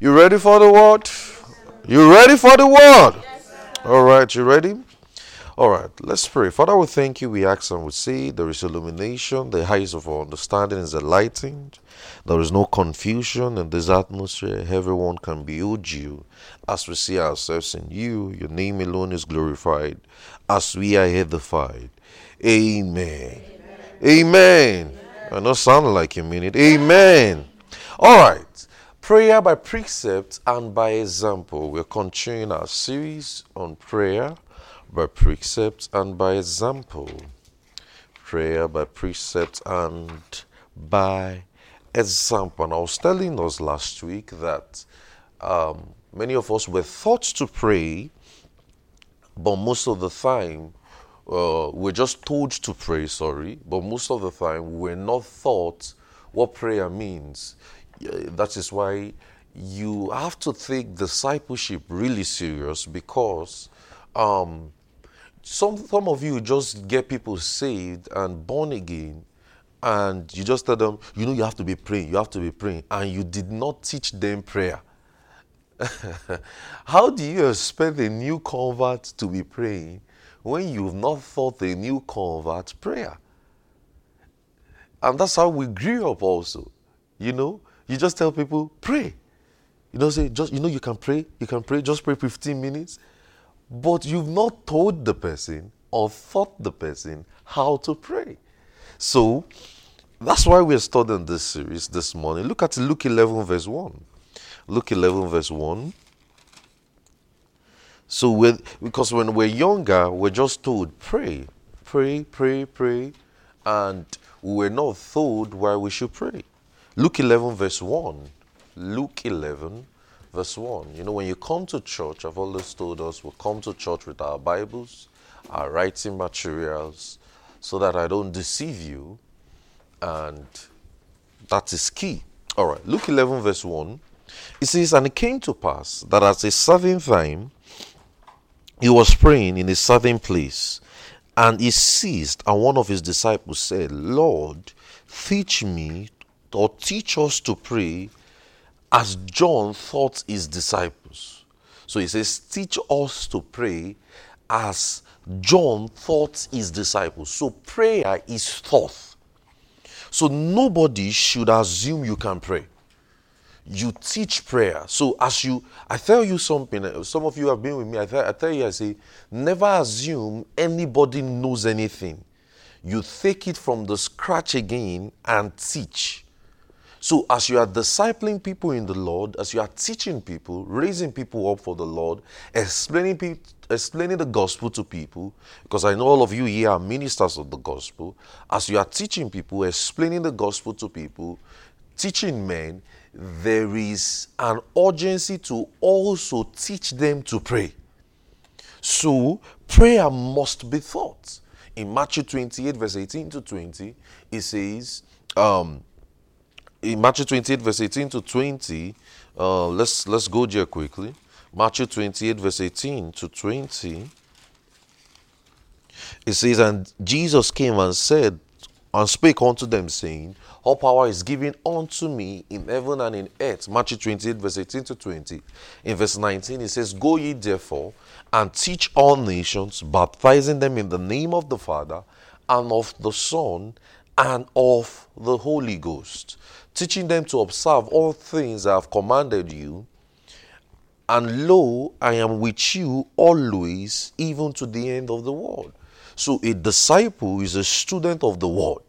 You ready for the word? You ready for the word? All right, you ready? All right, let's pray. Father, we thank you. We ask and we say there is illumination, the eyes of our understanding is enlightened. There is no confusion in this atmosphere. Everyone can behold you as we see ourselves in you. Your name alone is glorified as we are edified. Amen. Amen. Amen. I know sound like you mean it. Amen. All right. Prayer by precept and by example. We're continuing our series on prayer by precept and by example. Prayer by precept and by example. And I was telling us last week that um, many of us were taught to pray, but most of the time uh, we're just told to pray, sorry, but most of the time we're not taught what prayer means. That is why you have to take discipleship really serious because um, some some of you just get people saved and born again and you just tell them you know you have to be praying you have to be praying and you did not teach them prayer. How do you expect a new convert to be praying when you've not taught a new convert prayer? And that's how we grew up also you know you just tell people pray you know say just you know you can pray you can pray just pray 15 minutes but you've not told the person or taught the person how to pray. So that's why we're studying this series this morning. Look at Luke 11, verse 1. Luke 11, verse 1. So, we because when we're younger, we're just told, pray, pray, pray, pray, and we're not told why we should pray. Luke 11, verse 1. Luke 11, verse 1. You know, when you come to church, I've always told us we come to church with our Bibles, our writing materials, so that I don't deceive you. And that is key. All right, Luke 11, verse 1. It says, And it came to pass that at a certain time he was praying in a certain place, and he ceased, and one of his disciples said, Lord, teach me or teach us to pray as John taught his disciples. So he says, Teach us to pray as John taught his disciples. So prayer is thought. So nobody should assume you can pray. You teach prayer. So as you, I tell you something, uh, some of you have been with me, I I tell you, I say, never assume anybody knows anything. You take it from the scratch again and teach. So, as you are discipling people in the Lord, as you are teaching people, raising people up for the Lord, explaining, pe- explaining the gospel to people, because I know all of you here are ministers of the gospel, as you are teaching people, explaining the gospel to people, teaching men, there is an urgency to also teach them to pray. So, prayer must be taught. In Matthew 28, verse 18 to 20, it says, um, in Matthew 28, verse 18 to 20, uh, let's let's go there quickly. Matthew 28, verse 18 to 20. It says, And Jesus came and said, and spake unto them, saying, All power is given unto me in heaven and in earth. Matthew 28, verse 18 to 20. In verse 19, it says, Go ye therefore and teach all nations, baptizing them in the name of the Father and of the Son and of the Holy Ghost teaching them to observe all things I have commanded you. And lo, I am with you always, even to the end of the world. So a disciple is a student of the word.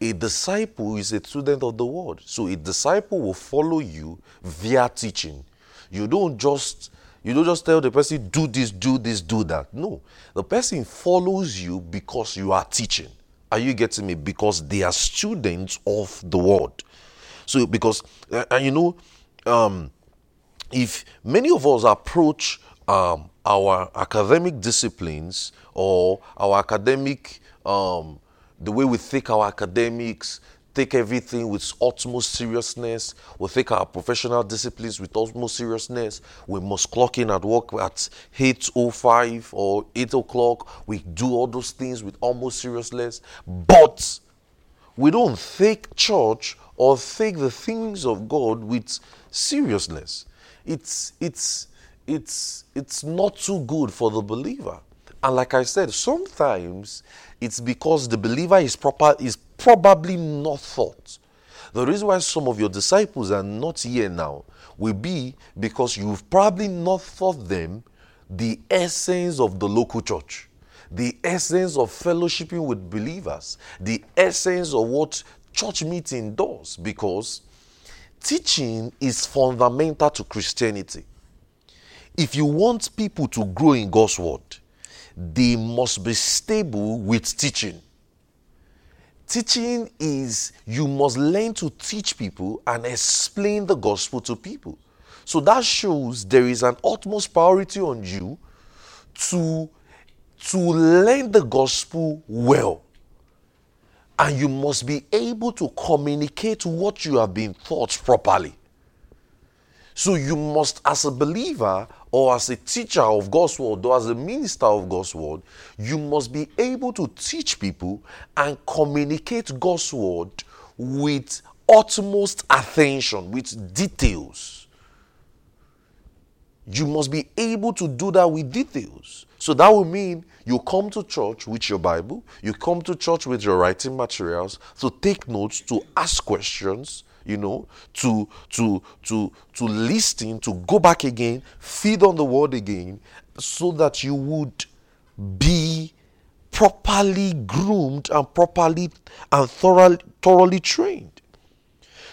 A disciple is a student of the word. So a disciple will follow you via teaching. You don't just you don't just tell the person do this, do this, do that. No. The person follows you because you are teaching. Are you getting me? Because they are students of the word. So because uh, and you know, um, if many of us approach um, our academic disciplines or our academic um, the way we think our academics take everything with utmost seriousness. We take our professional disciplines with utmost seriousness. We must clock in at work at 8.05 or 8 o'clock. We do all those things with almost seriousness. But we don't take church or take the things of God with seriousness. It's it's it's it's not too good for the believer. And like I said, sometimes it's because the believer is proper is probably not thought. The reason why some of your disciples are not here now will be because you've probably not taught them the essence of the local church, the essence of fellowshipping with believers, the essence of what church meeting does, because teaching is fundamental to Christianity. If you want people to grow in God's word, they must be stable with teaching. Teaching is you must learn to teach people and explain the gospel to people. So that shows there is an utmost priority on you to, to learn the gospel well. And you must be able to communicate what you have been taught properly. So you must, as a believer or as a teacher of God's word or as a minister of God's word, you must be able to teach people and communicate God's word with utmost attention, with details. You must be able to do that with details. So that will mean you come to church with your Bible, you come to church with your writing materials to take notes, to ask questions, you know, to to to to listen, to go back again, feed on the word again, so that you would be properly groomed and properly and thoroughly, thoroughly trained.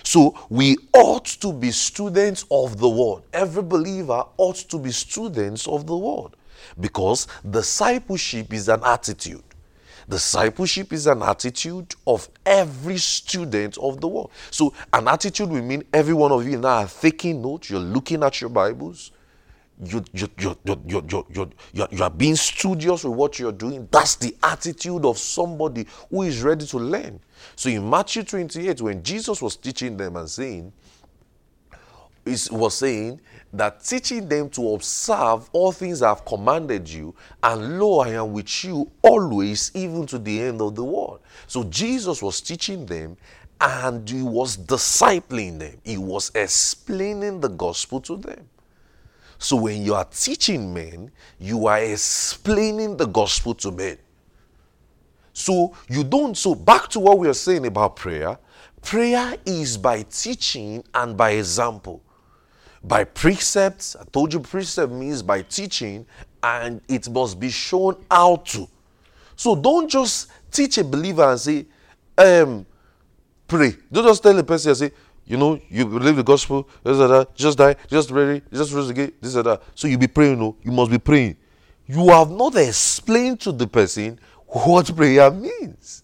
So we ought to be students of the word. Every believer ought to be students of the word because discipleship is an attitude. Discipleship is an attitude of every student of the world. So, an attitude will mean every one of you now are taking notes, you're looking at your Bibles, you, you, you, you, you, you, you, you, you are being studious with what you're doing. That's the attitude of somebody who is ready to learn. So, in Matthew 28, when Jesus was teaching them and saying, was saying that teaching them to observe all things I have commanded you, and lo, I am with you always, even to the end of the world. So Jesus was teaching them and he was discipling them, he was explaining the gospel to them. So when you are teaching men, you are explaining the gospel to men. So you don't, so back to what we are saying about prayer. Prayer is by teaching and by example by precepts. I told you precept means by teaching, and it must be shown how to. So don't just teach a believer and say, um, pray. Don't just tell a person and say, you know, you believe the gospel, this and that, just die, just ready, just rose again, this and that. So you be praying, no, you must be praying. You have not explained to the person what prayer means.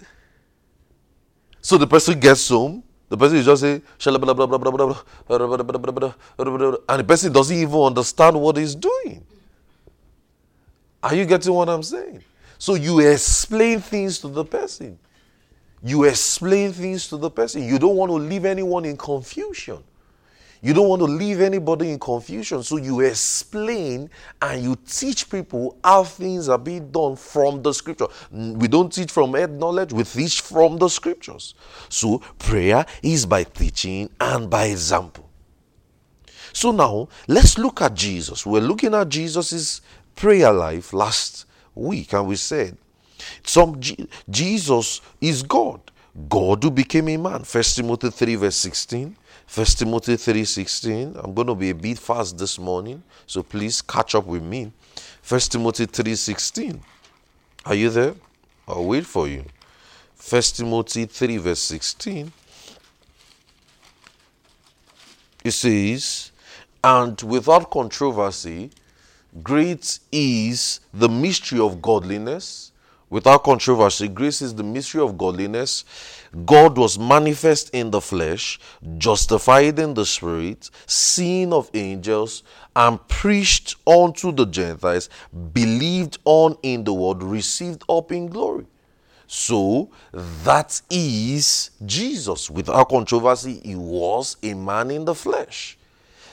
So the person gets home, the person is just saying, and the person doesn't even understand what he's doing. Are you getting what I'm saying? So you explain things to the person. You explain things to the person. You don't want to leave anyone in confusion. You don't want to leave anybody in confusion. So you explain and you teach people how things are being done from the scripture. Mm, we don't teach from head knowledge, we teach from the scriptures. So prayer is by teaching and by example. So now let's look at Jesus. We're looking at Jesus's prayer life last week, and we said some Jesus is God. God who became a man. First Timothy 3, verse 16. First Timothy 3:16. I'm going to be a bit fast this morning, so please catch up with me. First Timothy 3:16. Are you there? I'll wait for you. First Timothy 3 verse 16. It says, and without controversy, great is the mystery of godliness. Without controversy, grace is the mystery of godliness. God was manifest in the flesh, justified in the spirit, seen of angels, and preached unto the Gentiles, believed on in the word, received up in glory. So that is Jesus. Without controversy, he was a man in the flesh.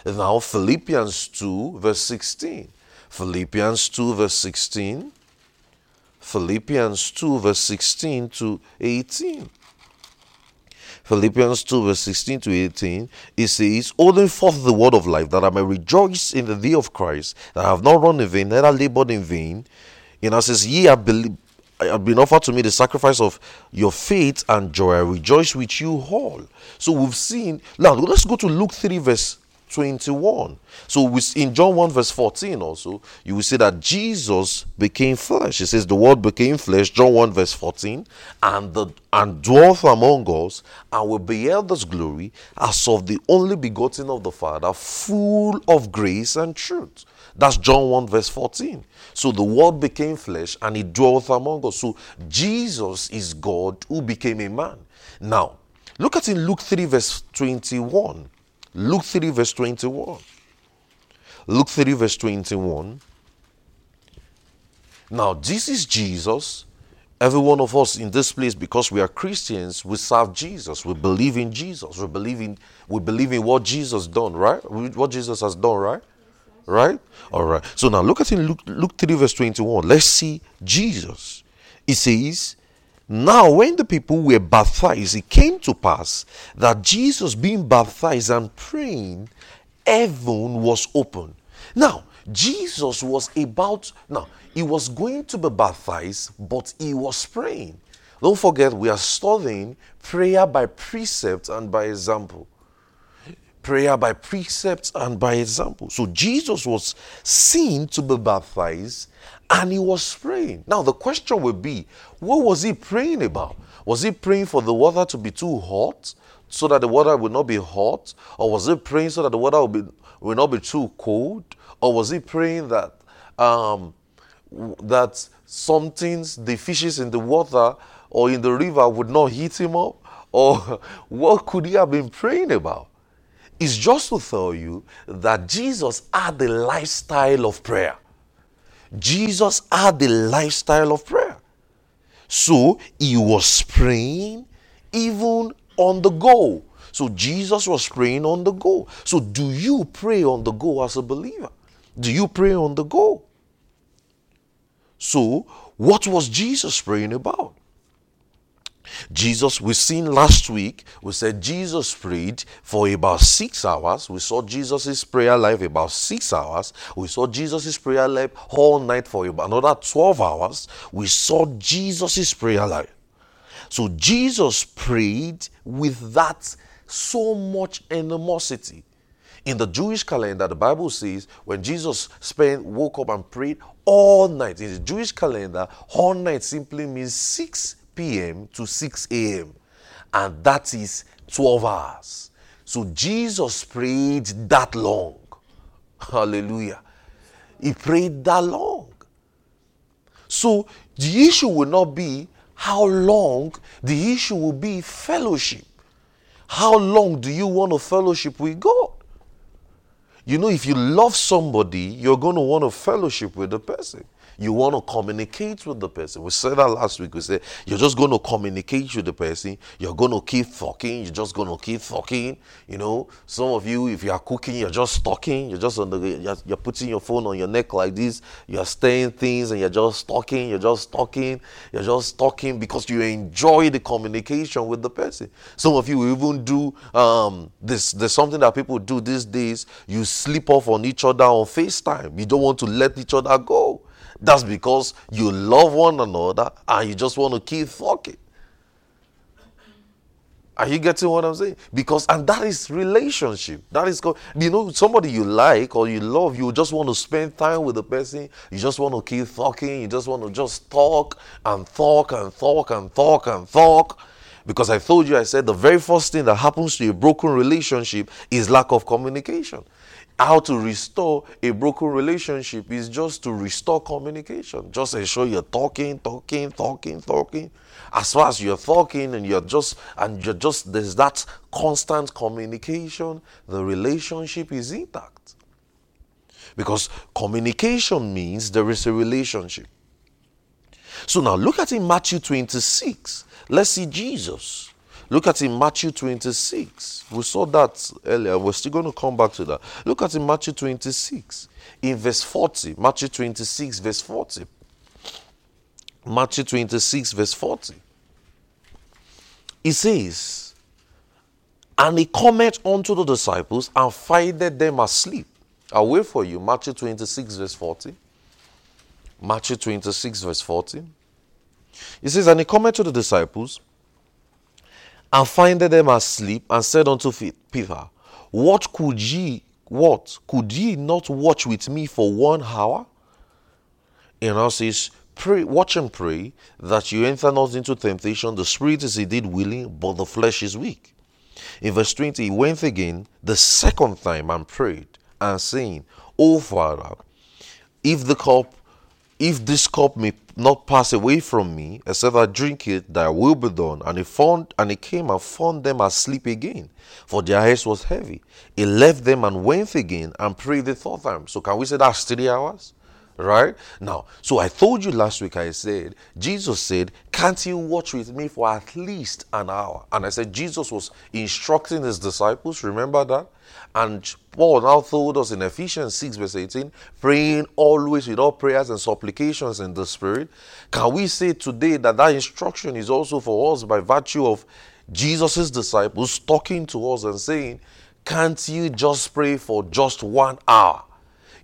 Now, Philippians 2, verse 16. Philippians 2, verse 16. Philippians 2, verse 16 to 18. Philippians 2, verse 16 to 18, it says, Holding forth the word of life, that I may rejoice in the day of Christ, that I have not run in vain, neither labored in vain. And know, says, Ye have, believed, have been offered to me the sacrifice of your faith and joy. I rejoice with you all. So we've seen. Now, let's go to Luke 3, verse 21. So in John 1 verse 14 also, you will see that Jesus became flesh. It says the word became flesh, John 1 verse 14, and the and dwelt among us, and we beheld his glory as of the only begotten of the Father, full of grace and truth. That's John 1 verse 14. So the word became flesh and he dwelt among us. So Jesus is God who became a man. Now, look at in Luke 3 verse 21. Luke 3, verse 21. Luke 3, verse 21. Now, this is Jesus. Every one of us in this place, because we are Christians, we serve Jesus. We believe in Jesus. We believe in we believe in what Jesus done, right? What Jesus has done, right? Right? All right. So now look at in Luke, Luke 3, verse 21. Let's see Jesus. It says, now, when the people were baptized, it came to pass that Jesus, being baptized and praying, heaven was open. Now, Jesus was about, now, he was going to be baptized, but he was praying. Don't forget, we are studying prayer by precept and by example. Prayer by precept and by example. So Jesus was seen to be baptized and he was praying. Now, the question would be what was he praying about? Was he praying for the water to be too hot so that the water would not be hot? Or was he praying so that the water would, be, would not be too cold? Or was he praying that, um, that some things, the fishes in the water or in the river, would not heat him up? Or what could he have been praying about? It's just to tell you that Jesus had the lifestyle of prayer. Jesus had the lifestyle of prayer. So he was praying even on the go. So Jesus was praying on the go. So do you pray on the go as a believer? Do you pray on the go? So what was Jesus praying about? Jesus, we seen last week, we said Jesus prayed for about six hours. We saw Jesus' prayer life about six hours. We saw Jesus' prayer life all night for about another 12 hours. We saw Jesus' prayer life. So Jesus prayed with that so much animosity. In the Jewish calendar, the Bible says when Jesus spent, woke up and prayed all night. In the Jewish calendar, all night simply means six p.m. to 6 a.m. And that is 12 hours. So Jesus prayed that long. Hallelujah. He prayed that long. So the issue will not be how long, the issue will be fellowship. How long do you want to fellowship with God? You know, if you love somebody, you're going to want to fellowship with the person. You want to communicate with the person. We said that last week. We said you're just going to communicate with the person. You're going to keep talking. You're just going to keep talking. You know, some of you, if you are cooking, you're just talking. You're just on the, you're, you're putting your phone on your neck like this. You're saying things and you're just talking. You're just talking. You're just talking because you enjoy the communication with the person. Some of you even do um, this. There's something that people do these days. You sleep off on each other on FaceTime. You don't want to let each other go. That's because you love one another and you just want to keep fucking. Are you getting what I'm saying? Because and that is relationship. That is you know somebody you like or you love. You just want to spend time with the person. You just want to keep talking. You just want to just talk and talk and talk and talk and talk. Because I told you, I said the very first thing that happens to a broken relationship is lack of communication how to restore a broken relationship is just to restore communication. Just ensure you're talking, talking, talking, talking. As far as you're talking and you're just and you're just there's that constant communication, the relationship is intact. Because communication means there is a relationship. So now look at in Matthew 26. Let's see Jesus. Look at in Matthew 26. We saw that earlier. We're still going to come back to that. Look at in Matthew 26, in verse 40. Matthew 26, verse 40. Matthew 26, verse 40. It says, And he cometh unto the disciples and findeth them asleep. I'll wait for you. Matthew 26, verse 40. Matthew 26, verse 40. He says, And he cometh to the disciples and findeth them asleep and said unto Peter, What could ye, what? Could ye not watch with me for one hour? And now says, Pray, watch and pray that you enter not into temptation. The spirit is indeed willing, but the flesh is weak. In verse 20, he went again the second time and prayed, and saying, O Father, if the cup, if this cup may not pass away from me, except I drink it, thy will be done. And he found and he came and found them asleep again, for their heads was heavy. He left them and went again and prayed the third time. So can we say that's three hours? Right? Now, so I told you last week, I said, Jesus said, Can't you watch with me for at least an hour? And I said, Jesus was instructing his disciples. Remember that? And Paul now told us in Ephesians 6, verse 18, praying always with all prayers and supplications in the Spirit. Can we say today that that instruction is also for us by virtue of Jesus' disciples talking to us and saying, Can't you just pray for just one hour?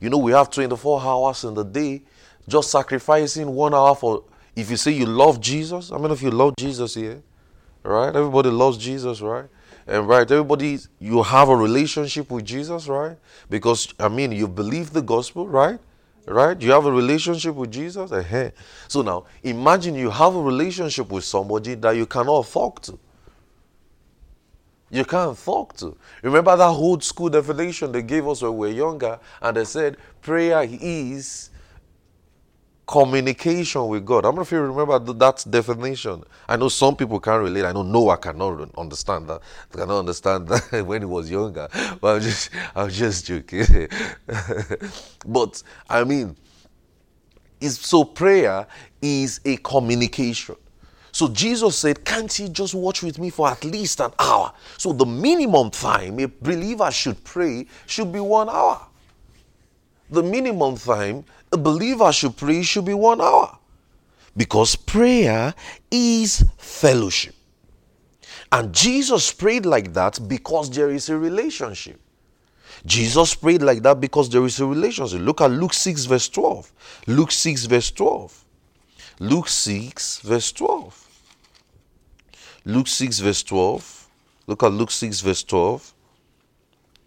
You know, we have 24 hours in the day, just sacrificing one hour for. If you say you love Jesus, I mean, if you love Jesus here, right? Everybody loves Jesus, right? And right, everybody, you have a relationship with Jesus, right? Because, I mean, you believe the gospel, right? Right? You have a relationship with Jesus. uh So now, imagine you have a relationship with somebody that you cannot talk to. You can't talk to. Remember that old school definition they gave us when we were younger, and they said prayer is communication with God. I don't know if you remember that definition. I know some people can't relate. I know Noah cannot understand that. I cannot understand that when he was younger. But I'm just, I'm just joking. but I mean, it's, so prayer is a communication. So Jesus said, Can't you just watch with me for at least an hour? So the minimum time a believer should pray should be one hour. The minimum time a believer should pray should be one hour. Because prayer is fellowship. And Jesus prayed like that because there is a relationship. Jesus prayed like that because there is a relationship. Look at Luke 6, verse 12. Luke 6, verse 12. Luke 6, verse 12. Luke 6, verse 12. Look at Luke 6, verse 12.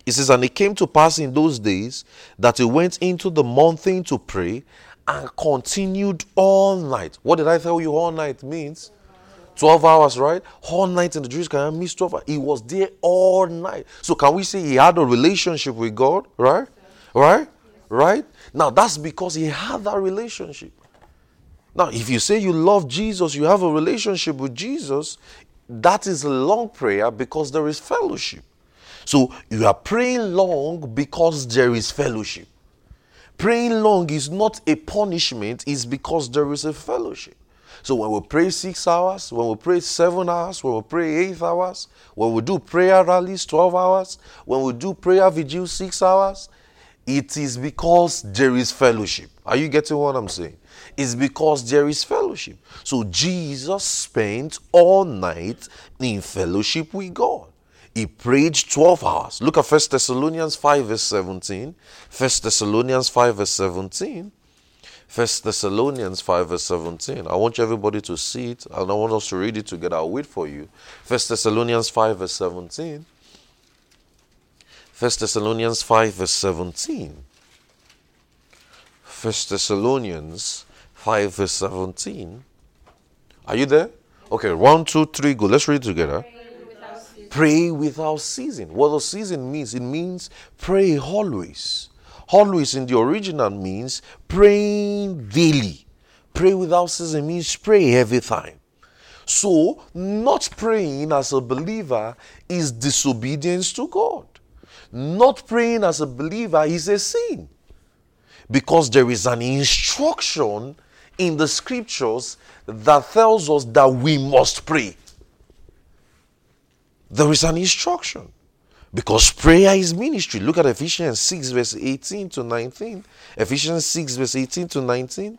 It says, And it came to pass in those days that he went into the mountain to pray and continued all night. What did I tell you all night means? 12 hours, right? All night in the Jewish miss 12 hours. He was there all night. So can we say he had a relationship with God, right? Right? Right? Now that's because he had that relationship. Now, if you say you love Jesus, you have a relationship with Jesus, that is a long prayer because there is fellowship. So you are praying long because there is fellowship. Praying long is not a punishment, it's because there is a fellowship. So when we pray six hours, when we pray seven hours, when we pray eight hours, when we do prayer rallies 12 hours, when we do prayer vigil six hours, it is because there is fellowship. Are you getting what I'm saying? It's because there is fellowship. So Jesus spent all night in fellowship with God. He prayed 12 hours. Look at 1 Thessalonians 5, verse 17. 1 Thessalonians 5, verse 17. 1 Thessalonians 5, verse 17. I want everybody to see it I want us to read it together. I'll wait for you. 1 Thessalonians 5, verse 17. 1 Thessalonians 5, verse 17. 1 Thessalonians 5, verse 17. Are you there? Okay, one, two, three, go. Let's read together. Pray without ceasing. What does season means? It means pray always. Always in the original means praying daily. Pray without ceasing means pray every time. So, not praying as a believer is disobedience to God. Not praying as a believer is a sin. Because there is an instruction in the scriptures that tells us that we must pray. There is an instruction. Because prayer is ministry. Look at Ephesians 6, verse 18 to 19. Ephesians 6, verse 18 to 19.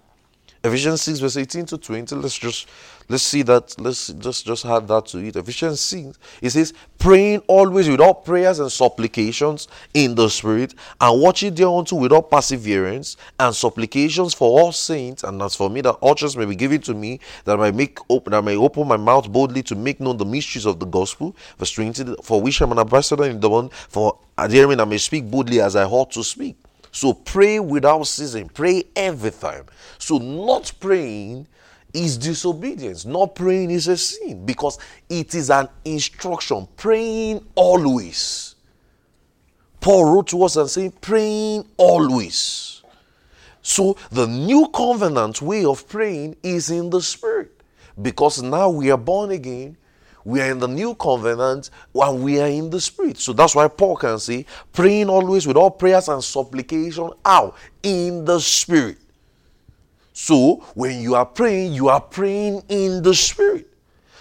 Ephesians 6, verse 18 to 20. Let's just let's see that. Let's just just add that to it. Ephesians 6, it says, praying always with all prayers and supplications in the spirit, and watching thereunto with all perseverance and supplications for all saints, and as for me that utterance may be given to me, that I may make open that I may open my mouth boldly to make known the mysteries of the gospel. Verse 20, for which I am an ambassador in the one, for adhering I may speak boldly as I ought to speak. So pray without ceasing. Pray every time. So not praying is disobedience. Not praying is a sin because it is an instruction. Praying always. Paul wrote to us and saying, praying always. So the new covenant way of praying is in the spirit because now we are born again we are in the new covenant and we are in the spirit. So that's why Paul can say, praying always with all prayers and supplication out in the spirit. So when you are praying, you are praying in the spirit.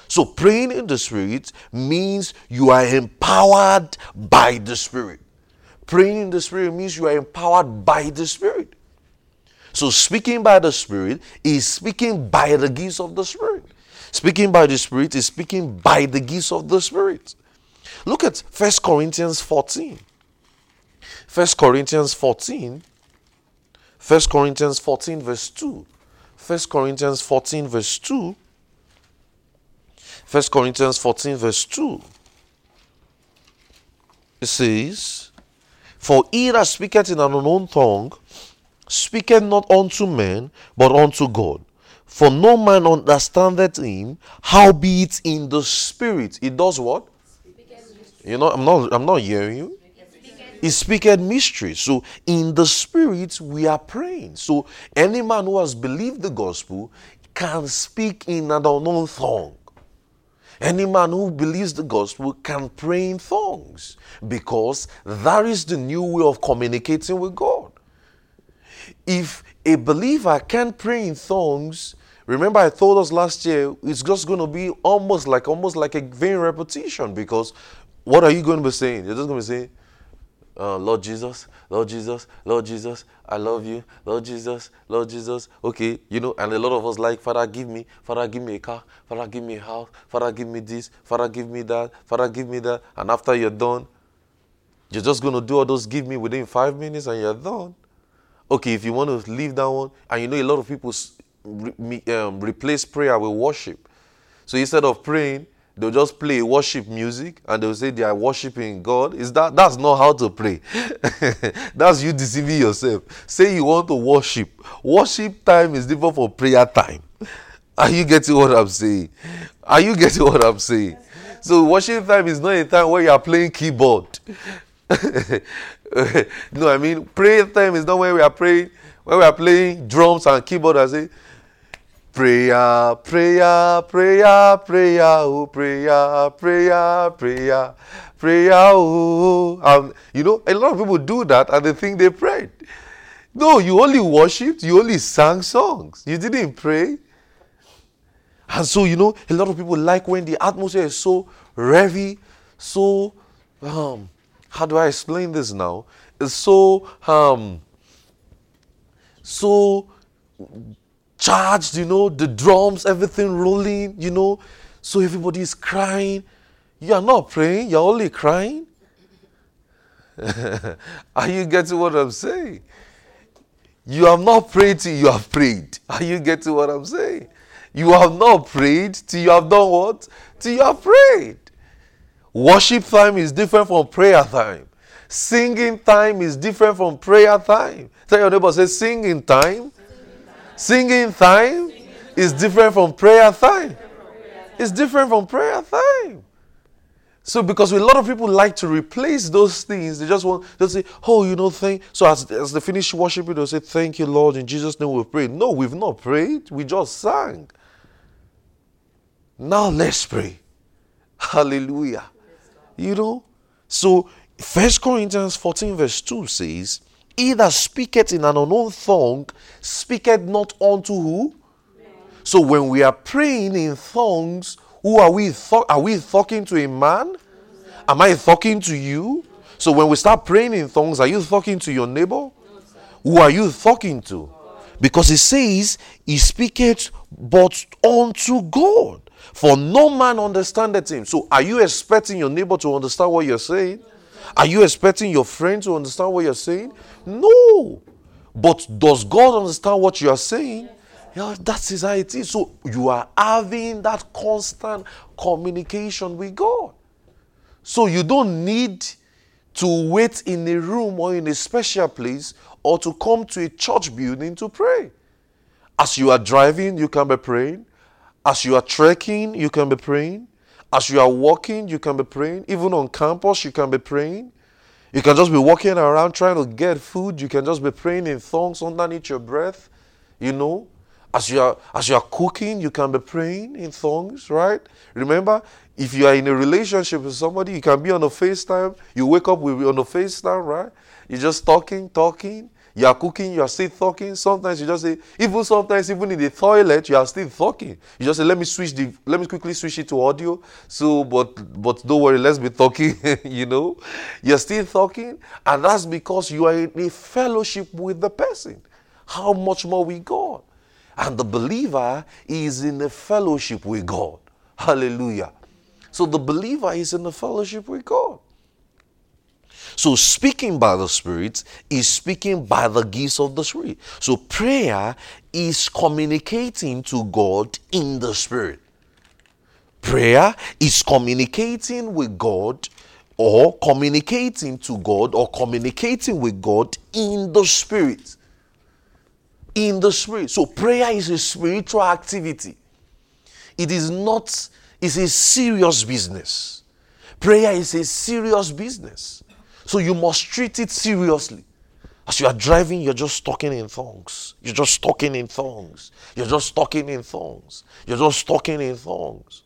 So praying in the spirit means you are empowered by the spirit. Praying in the spirit means you are empowered by the spirit. So speaking by the spirit is speaking by the gifts of the spirit. Speaking by the Spirit is speaking by the gifts of the Spirit. Look at 1 Corinthians 14. 1 Corinthians 14. 1 Corinthians 14, verse 2. 1 Corinthians 14, verse 2. 1 Corinthians 14, verse 2. It says, For he that speaketh in an unknown tongue speaketh not unto men, but unto God. For no man understandeth him, howbeit in the spirit. It does what? You know, I'm not I'm not hearing you. He speaketh mysteries. So in the spirit we are praying. So any man who has believed the gospel can speak in an unknown tongue. Any man who believes the gospel can pray in tongues because that is the new way of communicating with God. If a believer can pray in tongues, Remember, I told us last year it's just going to be almost like almost like a vain repetition because what are you going to be saying? You're just going to be saying, uh, Lord Jesus, Lord Jesus, Lord Jesus, I love you, Lord Jesus, Lord Jesus. Okay, you know, and a lot of us like, Father, give me, Father, give me a car, Father, give me a house, Father, give me this, Father, give me that, Father, give me that. And after you're done, you're just going to do all those give me within five minutes and you're done. Okay, if you want to leave that one, and you know a lot of people re, um, replace prayer with worship. So instead of praying, they'll just play worship music and they'll say they are worshiping God. Is that that's not how to pray? that's you deceiving yourself. Say you want to worship. Worship time is different from prayer time. Are you getting what I'm saying? Are you getting what I'm saying? So worship time is not a time where you are playing keyboard. no, I mean prayer time is not where we are praying, where we are playing drums and keyboard and say, Prayer, prayer, prayer, prayer, oh, prayer, prayer, prayer, prayer. Um, you know, a lot of people do that and they think they prayed. No, you only worshipped, you only sang songs. You didn't pray. And so, you know, a lot of people like when the atmosphere is so revy, so, um, how do I explain this now? It's so, um, so charged, you know, the drums, everything rolling, you know. So everybody is crying. You are not praying, you're only crying. are you getting what I'm saying? You have not prayed till you have prayed. Are you getting what I'm saying? You have not prayed till you have done what? Till you have prayed. Worship time is different from prayer time. Singing time is different from prayer time. Tell your neighbor, say, singing time Singing time is different from prayer time. It's different from prayer time. So because a lot of people like to replace those things, they just want they say, "Oh, you know, thank." So as, as they finish worshiping, they'll say, "Thank you, Lord, in Jesus' name we pray." No, we've not prayed. We just sang. Now let's pray. Hallelujah. You know. So First Corinthians fourteen verse two says, he that speaketh in an unknown tongue speaketh not unto who? So when we are praying in tongues, who are we? Th- are we talking to a man? Am I talking to you? So when we start praying in tongues, are you talking to your neighbor? Who are you talking to? Because it says, He speaketh but unto God. For no man understandeth him. So are you expecting your neighbor to understand what you're saying? Are you expecting your friend to understand what you're saying? No. But does God understand what you are saying? Yeah, that is how it is. So you are having that constant communication with God. So you don't need to wait in a room or in a special place or to come to a church building to pray. As you are driving, you can be praying. As you are trekking, you can be praying. As you are walking, you can be praying. Even on campus, you can be praying. You can just be walking around trying to get food. You can just be praying in tongues underneath your breath. You know, as you are as you are cooking, you can be praying in tongues, right? Remember, if you are in a relationship with somebody, you can be on a FaceTime. You wake up with on a FaceTime, right? You're just talking, talking. You are cooking, you are still talking. Sometimes you just say, even sometimes, even in the toilet, you are still talking. You just say, let me switch the, let me quickly switch it to audio. So, but but don't worry, let's be talking. you know, you're still talking, and that's because you are in a fellowship with the person. How much more with God? And the believer is in a fellowship with God. Hallelujah. So the believer is in a fellowship with God. So, speaking by the Spirit is speaking by the gifts of the Spirit. So, prayer is communicating to God in the Spirit. Prayer is communicating with God or communicating to God or communicating with God in the Spirit. In the Spirit. So, prayer is a spiritual activity. It is not, it's a serious business. Prayer is a serious business. So you must treat it seriously. As you are driving, you're just talking in thongs. You're just talking in thongs. You're just talking in thongs. You're just talking in thongs.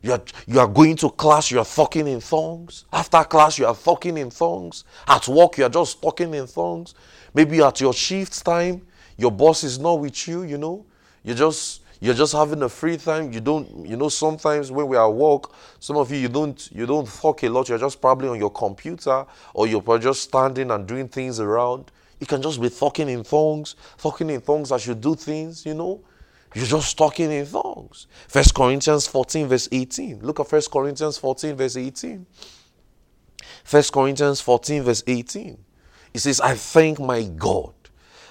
You are, you are going to class, you are talking in thongs. After class, you are talking in thongs. At work, you are just talking in thongs. Maybe at your shift time, your boss is not with you, you know. You're just you're just having a free time. You don't, you know, sometimes when we are at work, some of you you don't you don't talk a lot. You're just probably on your computer or you're just standing and doing things around. You can just be talking in tongues, talking in tongues as you do things, you know. You're just talking in tongues. First Corinthians 14, verse 18. Look at First Corinthians 14, verse 18. First Corinthians 14, verse 18. It says, I thank my God.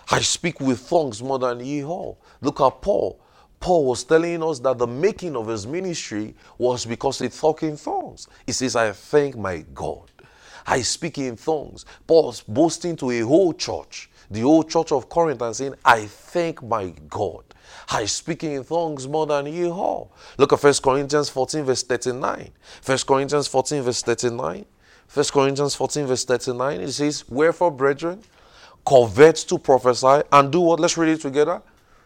I speak with tongues more than ye all. Look at Paul. Paul was telling us that the making of his ministry was because he talked in tongues. He says, I thank my God. I speak in tongues. Paul's boasting to a whole church, the whole church of Corinth, and saying, I thank my God. I speak in tongues more than ye all. Look at 1 Corinthians 14, verse 39. 1 Corinthians 14, verse 39. 1 Corinthians 14, verse 39. It says, Wherefore, brethren, covet to prophesy and do what? Let's read it together.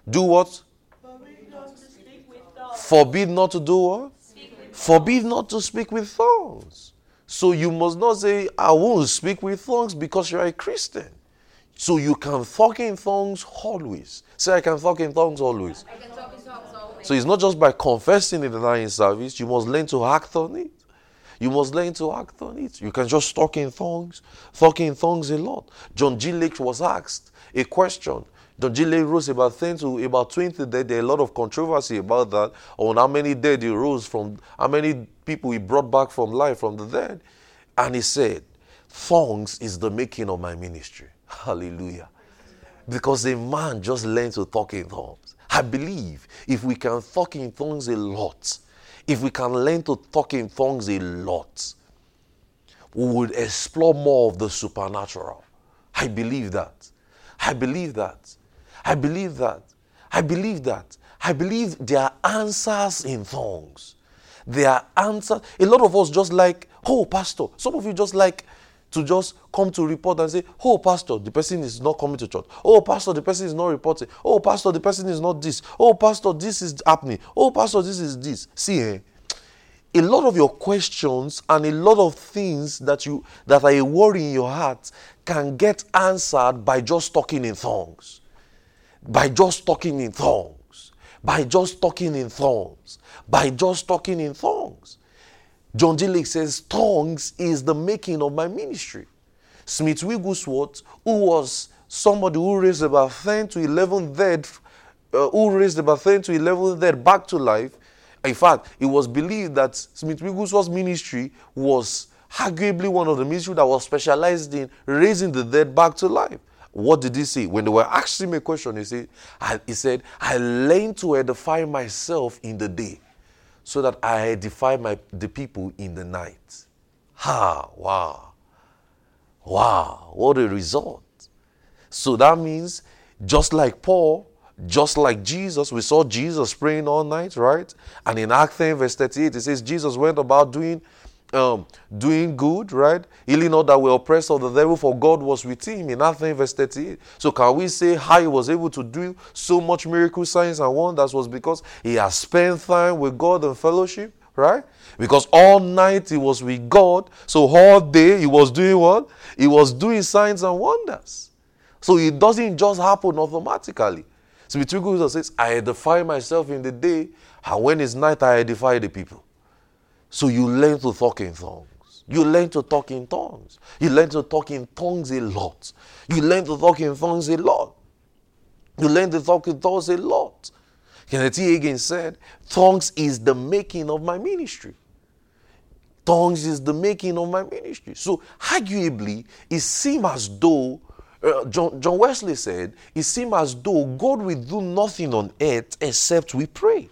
Do what? Forbid not to do what? Forbid not to speak with tongues. So you must not say, I won't speak with tongues because you're a Christian. So you can talk in tongues always. Say, I can talk in tongues always. I can talk in tongues always. So it's not just by confessing it in service, you must learn to act on it. You must learn to act on it. You can just talk in tongues, talk in tongues a lot. John G. Lake was asked a question John G. Lake rose about 10 to about 20 dead. There a lot of controversy about that on how many dead he rose from, how many people he brought back from life from the dead. And he said, Thongs is the making of my ministry. Hallelujah. Because a man just learned to talk in tongues. I believe if we can talk in tongues a lot, if we can learn to talk in tongues a lot, we would explore more of the supernatural. I believe that. I believe that. I believe that. I believe that. I believe there are answers in tongues. There are answers. A lot of us just like, oh, Pastor. Some of you just like to just come to report and say, oh, Pastor, the person is not coming to church. Oh, Pastor, the person is not reporting. Oh, Pastor, the person is not this. Oh, Pastor, this is happening. Oh, Pastor, this is this. See, eh? a lot of your questions and a lot of things that you that are a worry in your heart can get answered by just talking in tongues by just talking in tongues, by just talking in tongues, by just talking in tongues. John. Lake says, Tongues is the making of my ministry. Smith Wigglesworth, who was somebody who raised about 10 to 11 dead, uh, who raised about 10 to 11 dead back to life. In fact, it was believed that Smith Wigglesworth's ministry was arguably one of the ministries that was specialized in raising the dead back to life. What did he say? When they were asking him a question, he said, I, he said, I learned to edify myself in the day so that I edify my, the people in the night. Ha, wow. Wow, what a result. So that means just like Paul, just like Jesus, we saw Jesus praying all night, right? And in Acts 10, verse 38, it says Jesus went about doing um, doing good, right? Healing all that were oppressed of the devil, for God was with him in Acts verse 38. So can we say how he was able to do so much miracle signs and wonders was because he has spent time with God and fellowship, right? Because all night he was with God, so all day he was doing what? He was doing signs and wonders. So it doesn't just happen automatically. So between says, I edify myself in the day, and when it's night, I edify the people. So you learn to talk in tongues. You learn to talk in tongues. You learn to talk in tongues a lot. You learn to talk in tongues a lot. You learn to talk in tongues a lot. Kenneth Hagin said, Tongues is the making of my ministry. Tongues is the making of my ministry. So, arguably, it seems as though, uh, John, John Wesley said, it seems as though God will do nothing on earth except we pray.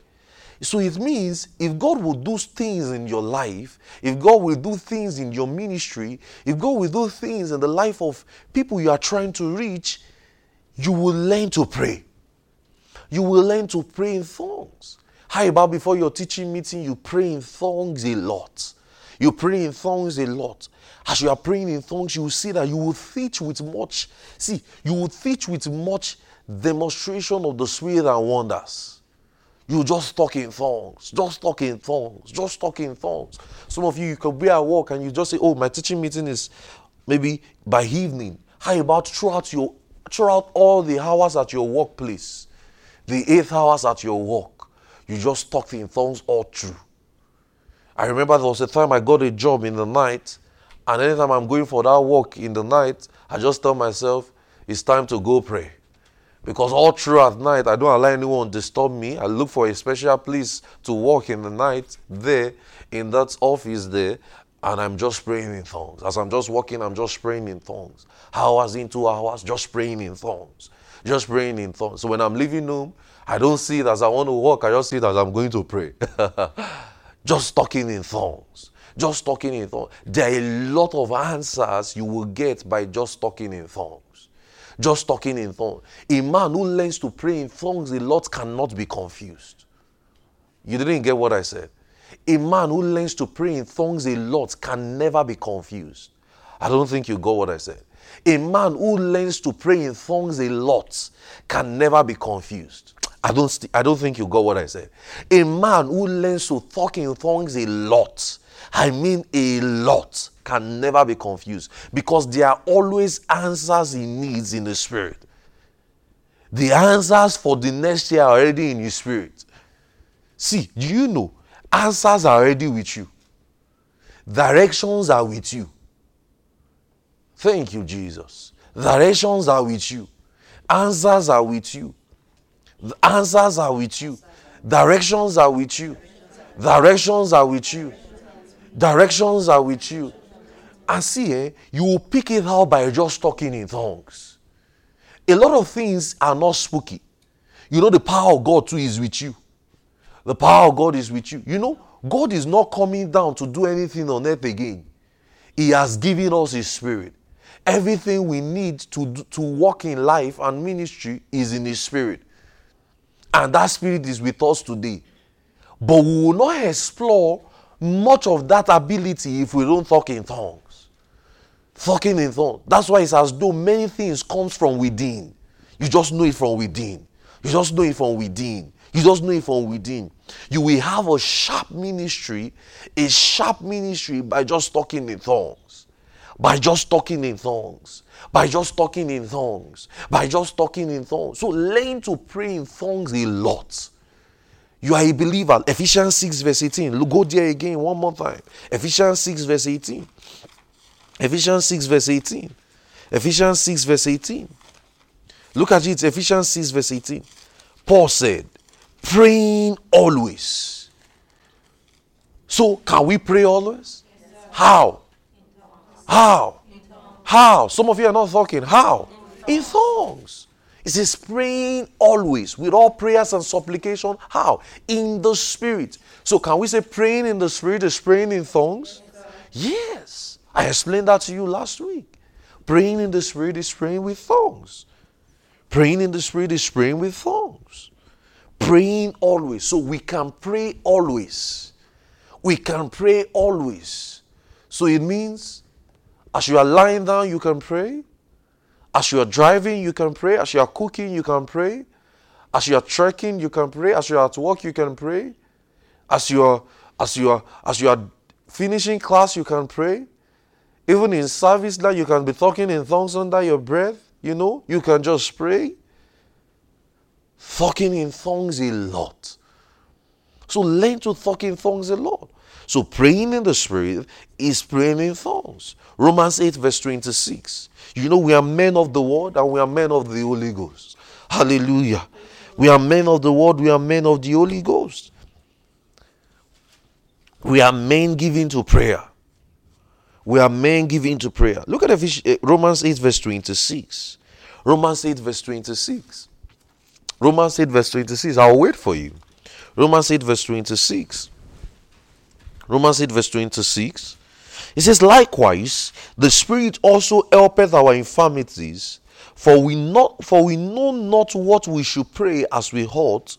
So it means if God will do things in your life, if God will do things in your ministry, if God will do things in the life of people you are trying to reach, you will learn to pray. You will learn to pray in tongues. How about before your teaching meeting, you pray in tongues a lot? You pray in tongues a lot. As you are praying in tongues, you will see that you will teach with much, see, you will teach with much demonstration of the Spirit and wonders. You just talk in tongues, just talk in tongues, just talk in tongues. Some of you, you could be at work and you just say, Oh, my teaching meeting is maybe by evening. How about throughout your throughout all the hours at your workplace, the eight hours at your work, you just talk in tongues all through. I remember there was a time I got a job in the night, and anytime I'm going for that walk in the night, I just tell myself, it's time to go pray. Because all throughout night, I don't allow anyone to disturb me. I look for a special place to walk in the night there, in that office there, and I'm just praying in tongues. As I'm just walking, I'm just praying in tongues. Hours into hours, just praying in tongues. Just praying in tongues. So when I'm leaving home, I don't see it as I want to walk, I just see it as I'm going to pray. just talking in tongues. Just talking in tongues. There are a lot of answers you will get by just talking in tongues just talking in tongues. A man who learns to pray in tongues a lot cannot be confused. You didn't get what I said. A man who learns to pray in tongues a lot can never be confused. I don't think you got what I said. A man who learns to pray in tongues a lot can never be confused. I don't, st- I don't think you got what I said. A man who learns to talk in tongues a lot, I mean a lot, can never be confused because there are always answers he needs in the spirit. The answers for the next year are already in his spirit. See, do you know? Answers are already with you, directions are with you. Thank you, Jesus. Directions are with you, answers are with you. The answers are with you, directions are with you. Directions are with you. Directions are with you. And see, eh, you will pick it out by just talking in tongues. A lot of things are not spooky. You know, the power of God too is with you. The power of God is with you. You know, God is not coming down to do anything on earth again. He has given us His Spirit. Everything we need to, to walk in life and ministry is in His Spirit. And that Spirit is with us today. But we will not explore much of that ability if we don't talk in tongues talking in tongues. That's why it's as though many things comes from within. You just know it from within. You just know it from within. You just know it from within. You will have a sharp ministry, a sharp ministry by just talking in tongues. By just talking in tongues. By just talking in tongues. By just talking in tongues. So learn to pray in tongues a lot. You are a believer. Ephesians 6, verse 18. Look, go there again one more time. Ephesians 6, verse 18. Ephesians 6, verse 18. Ephesians 6, verse 18. Look at it, Ephesians 6, verse 18. Paul said, praying always. So, can we pray always? How? How? How? Some of you are not talking. How? In tongues. It says praying always with all prayers and supplication. How? In the spirit. So can we say praying in the spirit is praying in tongues? Yes. I explained that to you last week. Praying in the spirit is praying with tongues. Praying in the spirit is praying with tongues. Praying always. So we can pray always. We can pray always. So it means as you are lying down, you can pray. As you are driving, you can pray. As you are cooking, you can pray. As you are trekking, you can pray. As you are at work, you can pray. As you are as you are as you are finishing class, you can pray. Even in service now, you can be talking in tongues under your breath. You know, you can just pray. Talking in tongues a lot. So learn to talk in tongues a lot. So praying in the spirit is praying in tongues. Romans 8, verse 26. You know, we are men of the word and we are men of the Holy Ghost. Hallelujah. We are men of the word, we are men of the Holy Ghost. We are men given to prayer. We are men given to prayer. Look at eh, Romans 8, verse 26. Romans 8, verse 26. Romans 8, verse 26. I'll wait for you. Romans 8, verse 26. Romans 8, verse 26. It says, Likewise, the Spirit also helpeth our infirmities, for we not for we know not what we should pray as we ought,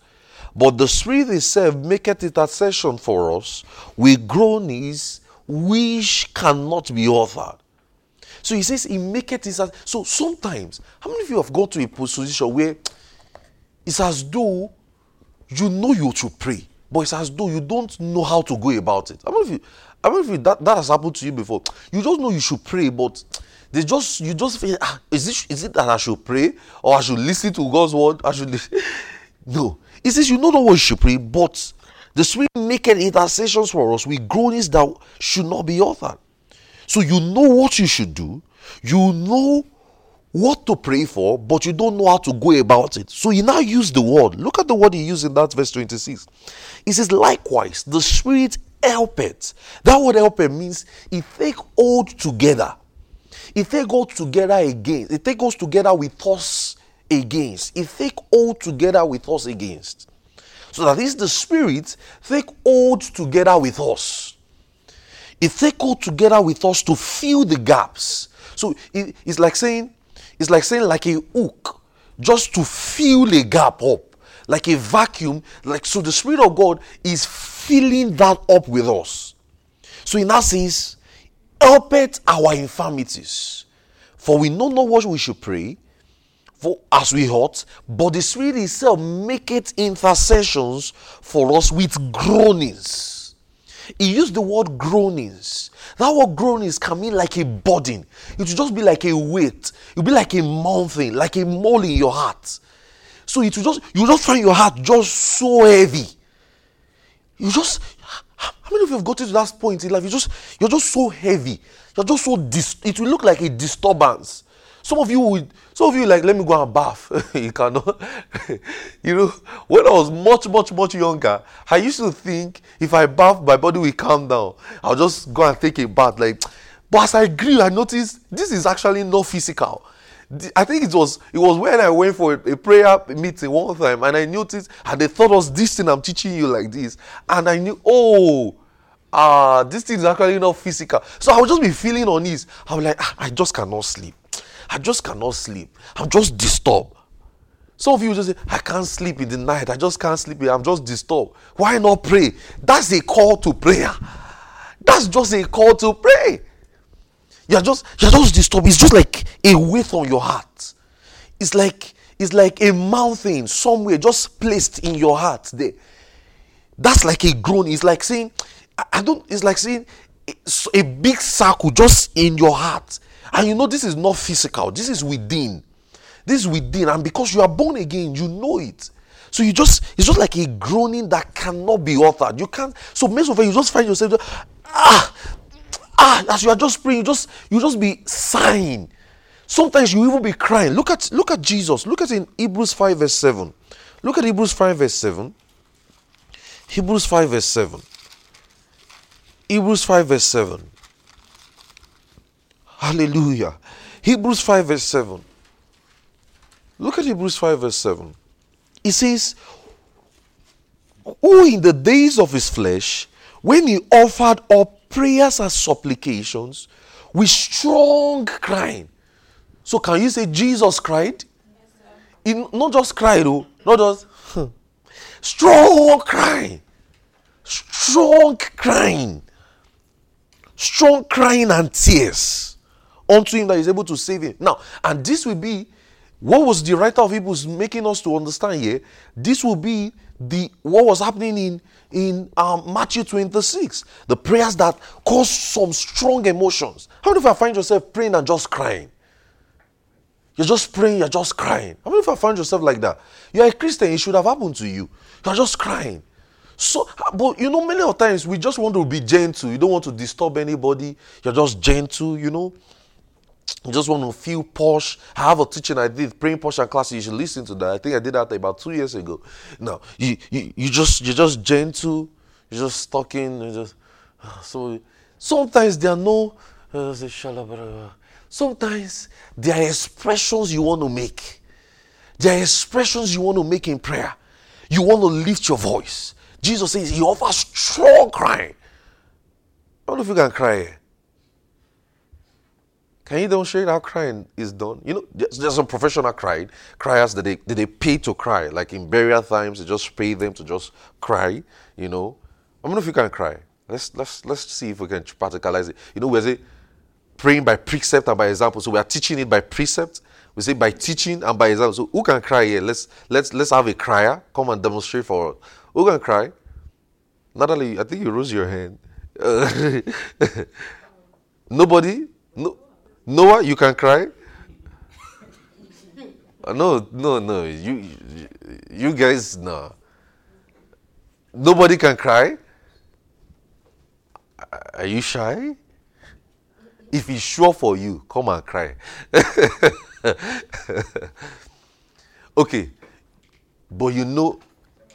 but the Spirit itself maketh intercession for us with groanings which cannot be uttered. So he says he maketh it. So sometimes, how many of you have got to a position where it's as though you know you should pray, but it's as though you don't know how to go about it. How many of you, how many of you that, that has happened to you before? You just know you should pray, but they just you just feel ah, is it is it that I should pray or I should listen to God's word? I should no. It says you know what you should pray, but the Spirit making intercessions for us with groanings that should not be uttered. So you know what you should do, you know what to pray for, but you don't know how to go about it. So you now use the word. Look at the word he used in that verse 26. He says, Likewise, the Spirit helpeth. That word helpeth means it take hold together. It take hold together against. It take us together with us against. It take hold together with us against. So that is the Spirit take hold together with us. It take hold together with us to fill the gaps. So it, it's like saying, it's like saying like a hook, just to fill a gap up, like a vacuum. Like so, the Spirit of God is filling that up with us. So in that sense, help it our infirmities, for we know not what we should pray for as we ought, but the Spirit itself maketh intercessions for us with groanings. He used the word groanings. That word groanings can mean like a burden. It will just be like a weight. It will be like a mountain, like a mole in your heart. So it will just you just find your heart just so heavy. You just how many of you have gotten to that point in life? You just you're just so heavy. You're just so dis- it will look like a disturbance. Some of you would, some of you like, let me go and bath. you cannot. you know, when I was much, much, much younger, I used to think if I bath, my body will calm down. I'll just go and take a bath. Like, but as I grew, I noticed this is actually not physical. I think it was it was when I went for a, a prayer meeting one time, and I noticed, and they thought was this thing I'm teaching you like this, and I knew, oh, ah, uh, this thing is actually not physical. So I would just be feeling on this. I was like, ah, I just cannot sleep. I just cannot sleep. I'm just disturbed. Some of you just say, I can't sleep in the night. I just can't sleep. I'm just disturbed. Why not pray? That's a call to prayer. That's just a call to pray. You're just you're just disturbed. It's just like a weight on your heart. It's like it's like a mountain somewhere just placed in your heart there. That's like a groan. It's like saying, I don't. It's like saying eh, a big circle just in your heart and you know, this is not physical, this is within. This is within. And because you are born again, you know it. So you just, it's just like a groaning that cannot be uttered. You can't, so most of it, you just find yourself, ah, ah, as you are just praying, you just, you just be sighing. Sometimes you even be crying. Look at look at Jesus. Look at in Hebrews 5 verse 7. Look at Hebrews 5 verse 7. Hebrews 5 verse 7. Hebrews 5 verse 7. Hallelujah. Hebrews 5 verse 7. Look at Hebrews 5 verse 7. It says, Who in the days of his flesh, when he offered up prayers and supplications with strong crying. So can you say Jesus cried? He not just cried, oh, not just strong crying. Strong crying. Strong crying and tears unto him that is able to save him. Now, and this will be what was the writer of Hebrews making us to understand here? This will be the what was happening in in um, Matthew 26. The prayers that cause some strong emotions. How many of you find yourself praying and just crying? You're just praying, you're just crying. How many of you find yourself like that? You're a Christian, it should have happened to you. You're just crying. So, but you know, many of times we just want to be gentle. You don't want to disturb anybody. You're just gentle, you know. You just want to feel posh. I have a teaching I did, praying posh and classy. You should listen to that. I think I did that about two years ago. Now you, you, you just you're just gentle. You're just talking. You just so sometimes there are no. Uh, sometimes there are expressions you want to make. There are expressions you want to make in prayer. You want to lift your voice. Jesus says he offers strong crying. I don't know if you can cry. Can you demonstrate how crying is done? You know, there's some professional crying criers that they that they pay to cry. Like in burial times, they just pay them to just cry. You know, I don't know if you can cry. Let's let's let's see if we can practicalize it. You know, we say praying by precept and by example. So we are teaching it by precept. We say by teaching and by example. So who can cry here? Let's let's let's have a crier come and demonstrate for us. Who can cry? Natalie, I think you raised your hand. Nobody? No. Noah, you can cry. Uh, no, no, no. You, you guys, no. Nobody can cry. Are you shy? If it's sure for you, come and cry. okay, but you know,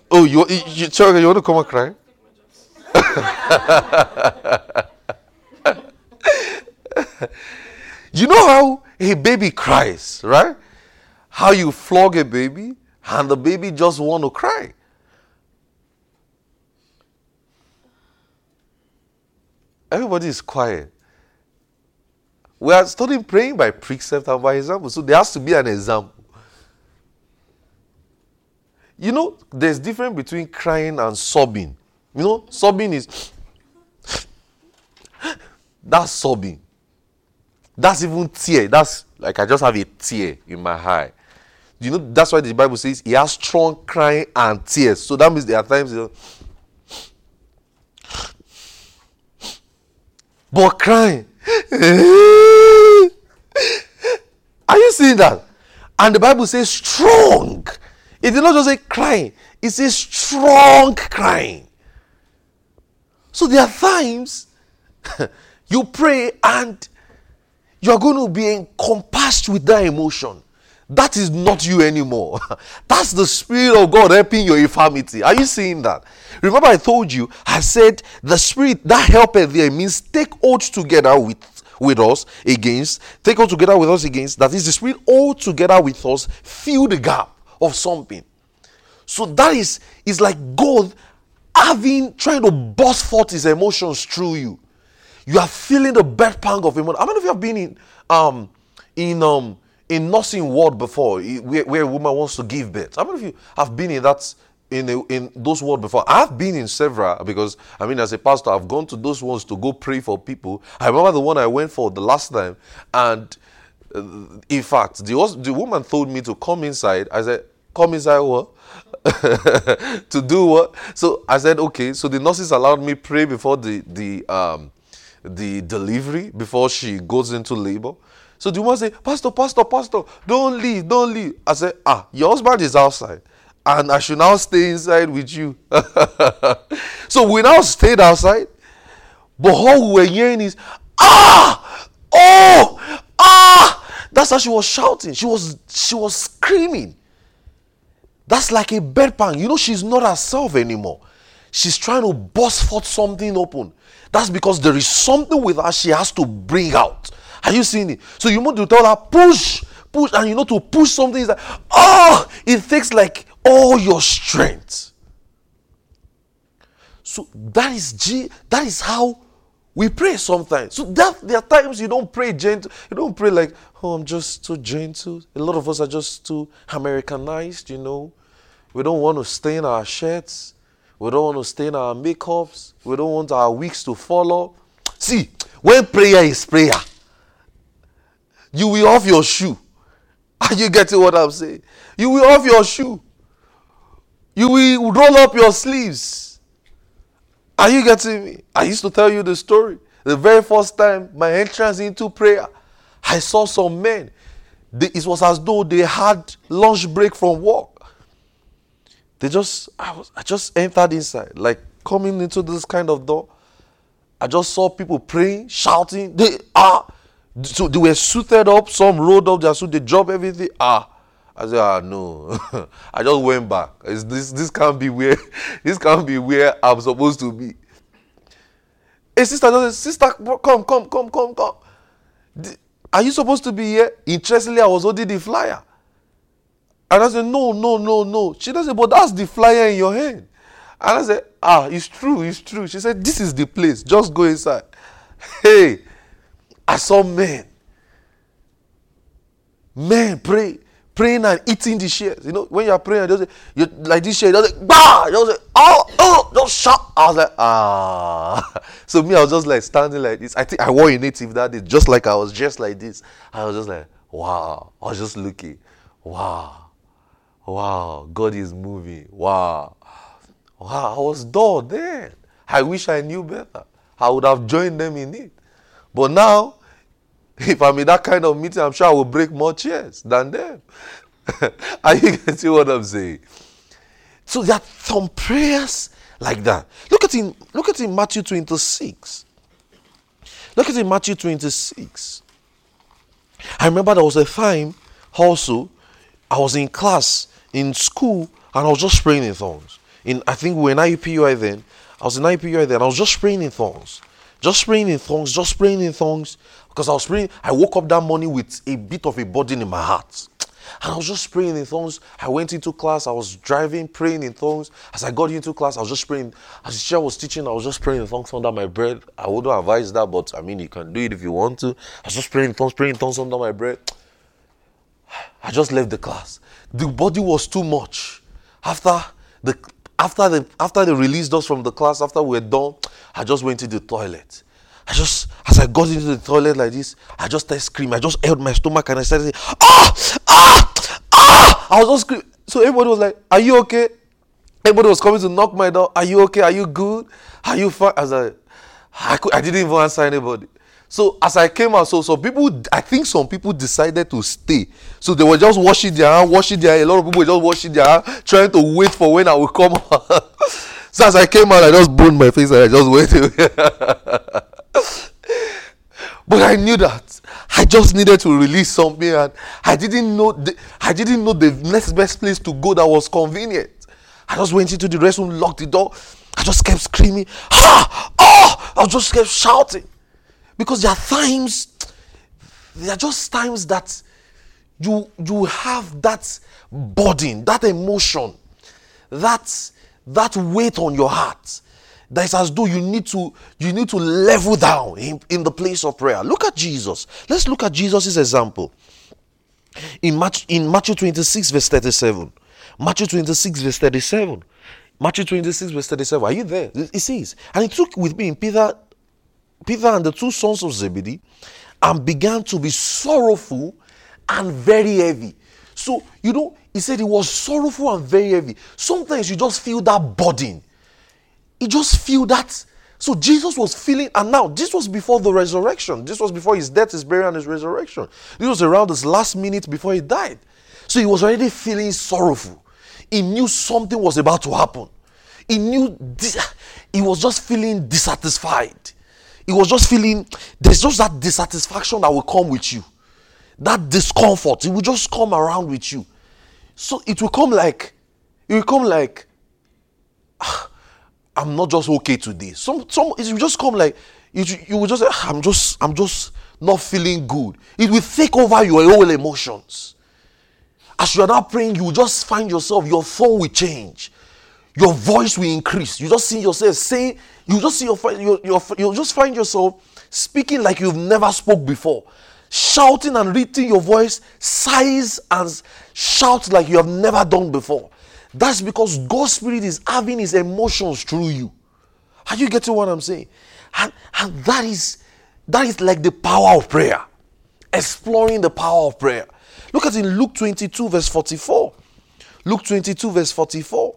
oh, you, you, you, you want to come and cry? You know how a baby cries, right? How you flog a baby and the baby just want to cry. Everybody is quiet. We are studying praying by precept and by example. So there has to be an example. You know, there's difference between crying and sobbing. You know, sobbing is that's sobbing. That's even tear. That's like I just have a tear in my eye. You know, that's why the Bible says he has strong crying and tears. So that means there are times you know, but crying. Are you seeing that? And the Bible says strong. It did not just say crying, it says strong crying. So there are times you pray and you are going to be encompassed with that emotion. That is not you anymore. That's the Spirit of God helping your infirmity. Are you seeing that? Remember, I told you, I said the Spirit that helpeth there means take oath together with, with us against, take oath together with us against. That is the Spirit all together with us, fill the gap of something. So that is, is like God having, trying to burst forth his emotions through you. You are feeling the birth pang of emotion. How many of you have been in um in um in nursing ward before, where, where a woman wants to give birth? How many of you have been in that in a, in those wards before? I've been in several because I mean, as a pastor, I've gone to those ones to go pray for people. I remember the one I went for the last time, and uh, in fact, the the woman told me to come inside. I said, "Come inside, what?" to do what? So I said, okay. So the nurses allowed me pray before the the um the delivery before she goes into labor. So the woman say, Pastor, Pastor, Pastor, don't leave, don't leave. I said, Ah, your husband is outside. And I should now stay inside with you. so we now stayed outside. But all we were hearing is, Ah! Oh! Ah! That's how she was shouting. She was she was screaming. That's like a bedpan. You know, she's not herself anymore. She's trying to burst forth something open. That's because there is something with her she has to bring out. Are you seeing it? So you want to tell her, push, push, and you know to push something is like, oh, ah, it takes like all your strength. So that is G, that is how we pray sometimes. So that there are times you don't pray gentle. You don't pray like, oh, I'm just too gentle. A lot of us are just too Americanized, you know. We don't want to stain our shirts. We don't want to stain our makeups. We don't want our wigs to follow. See, when prayer is prayer, you will off your shoe. Are you getting what I'm saying? You will off your shoe. You will roll up your sleeves. Are you getting me? I used to tell you the story. The very first time my entrance into prayer, I saw some men. it was as though they had lunch break from work. They just, I, was, I just entered inside, like coming into this kind of door. I just saw people praying, shouting. They are, so they were suited up. Some rolled up their suit. They dropped everything. Ah, I said, ah, no. I just went back. It's, this this can't be where this can't be where I'm supposed to be. A sister just sister, come, come, come, come, come. Are you supposed to be here? Interestingly, I was holding the flyer. And I said, no, no, no, no. She doesn't but that's the flyer in your hand. And I said, ah, it's true, it's true. She said, this is the place. Just go inside. Hey, I saw men. Men pray praying and eating the shares. You know, when you're praying, just you like this share, just like bah, just like, oh, oh, just shout. I was like, ah. so me, I was just like standing like this. I think I wore a native that day, just like I was just like this. I was just like, wow. I was just looking, wow, wow. God is moving, wow, wow. I was dull then. I wish I knew better. I would have joined them in it. But now if I'm in that kind of meeting, I'm sure I will break more chairs than them. Are you getting what I'm saying? So there are some prayers like that. Look at in look at in Matthew 26. Look at in Matthew 26. I remember there was a time also I was in class in school and I was just praying in tongues. In I think we were in IUPUI then. I was in IUPUI then. I was just praying in tongues. Just praying in tongues, just praying in tongues. Because I was praying, I woke up that morning with a bit of a burden in my heart. And I was just praying in tongues. I went into class, I was driving, praying in tongues. As I got into class, I was just praying. As the teacher was teaching, I was just praying in tongues under my breath. I wouldn't advise that, but I mean, you can do it if you want to. I was just praying in tongues, praying in tongues under my breath. I just left the class. The body was too much. After the after the after they released us from the class, after we were done, I just went to the toilet. I just, as I got into the toilet like this, I just started screaming. I just held my stomach and I started saying, ah, ah, ah. I was just screaming. So everybody was like, are you okay? Everybody was coming to knock my door. Are you okay? Are you good? Are you fine? As I, I, could, I didn't even answer anybody. So as I came out, so some people, I think some people decided to stay. So they were just washing their hand, washing their. A lot of people were just washing their hand, trying to wait for when I would come out. so as I came out, I just burned my face and I just waited. but I knew that I just needed to release something, and I didn't know the, I didn't know the next best place to go that was convenient. I just went into the restroom, locked the door. I just kept screaming, ah, oh! I just kept shouting because there are times, there are just times that you you have that burden, that emotion, that that weight on your heart that is as though you need to you need to level down in, in the place of prayer. Look at jesus. Let's look at jesus' example. In matthew, in matthew 26 verse 37 matthew 26 verse 37 matthew 26 verse 37 are you there? It says and he took with me peter peter and the two sons of zebedee and began to be sorrowful and very heavy so you know he said he was sorrowful and very heavy sometimes you just feel that burden he just feel that. So Jesus was feeling, and now this was before the resurrection. This was before his death, his burial, and his resurrection. This was around his last minute before he died. So he was already feeling sorrowful. He knew something was about to happen. He knew he was just feeling dissatisfied. He was just feeling there's just that dissatisfaction that will come with you. that discomfort, it will just come around with you. So it will come like, it will come like, ah, I'm not just okay today. Some, some, it will just come like, it, you will just ah, I'm just, I'm just not feeling good. It will take over your whole emotions. As you are not praying, you will just find yourself, your phone will change. Your voice will increase. You just see yourself saying, you just see your, your, your you just find yourself speaking like you've never spoke before. Shouting and reading your voice sighs and shout like you have never done before. That's because god's spirit is having his emotions through you. Are you getting what i'm saying? And, and that is that is like the power of prayer. Exploring the power of prayer. Look at in luke 22 verse 44 luke 22 verse 44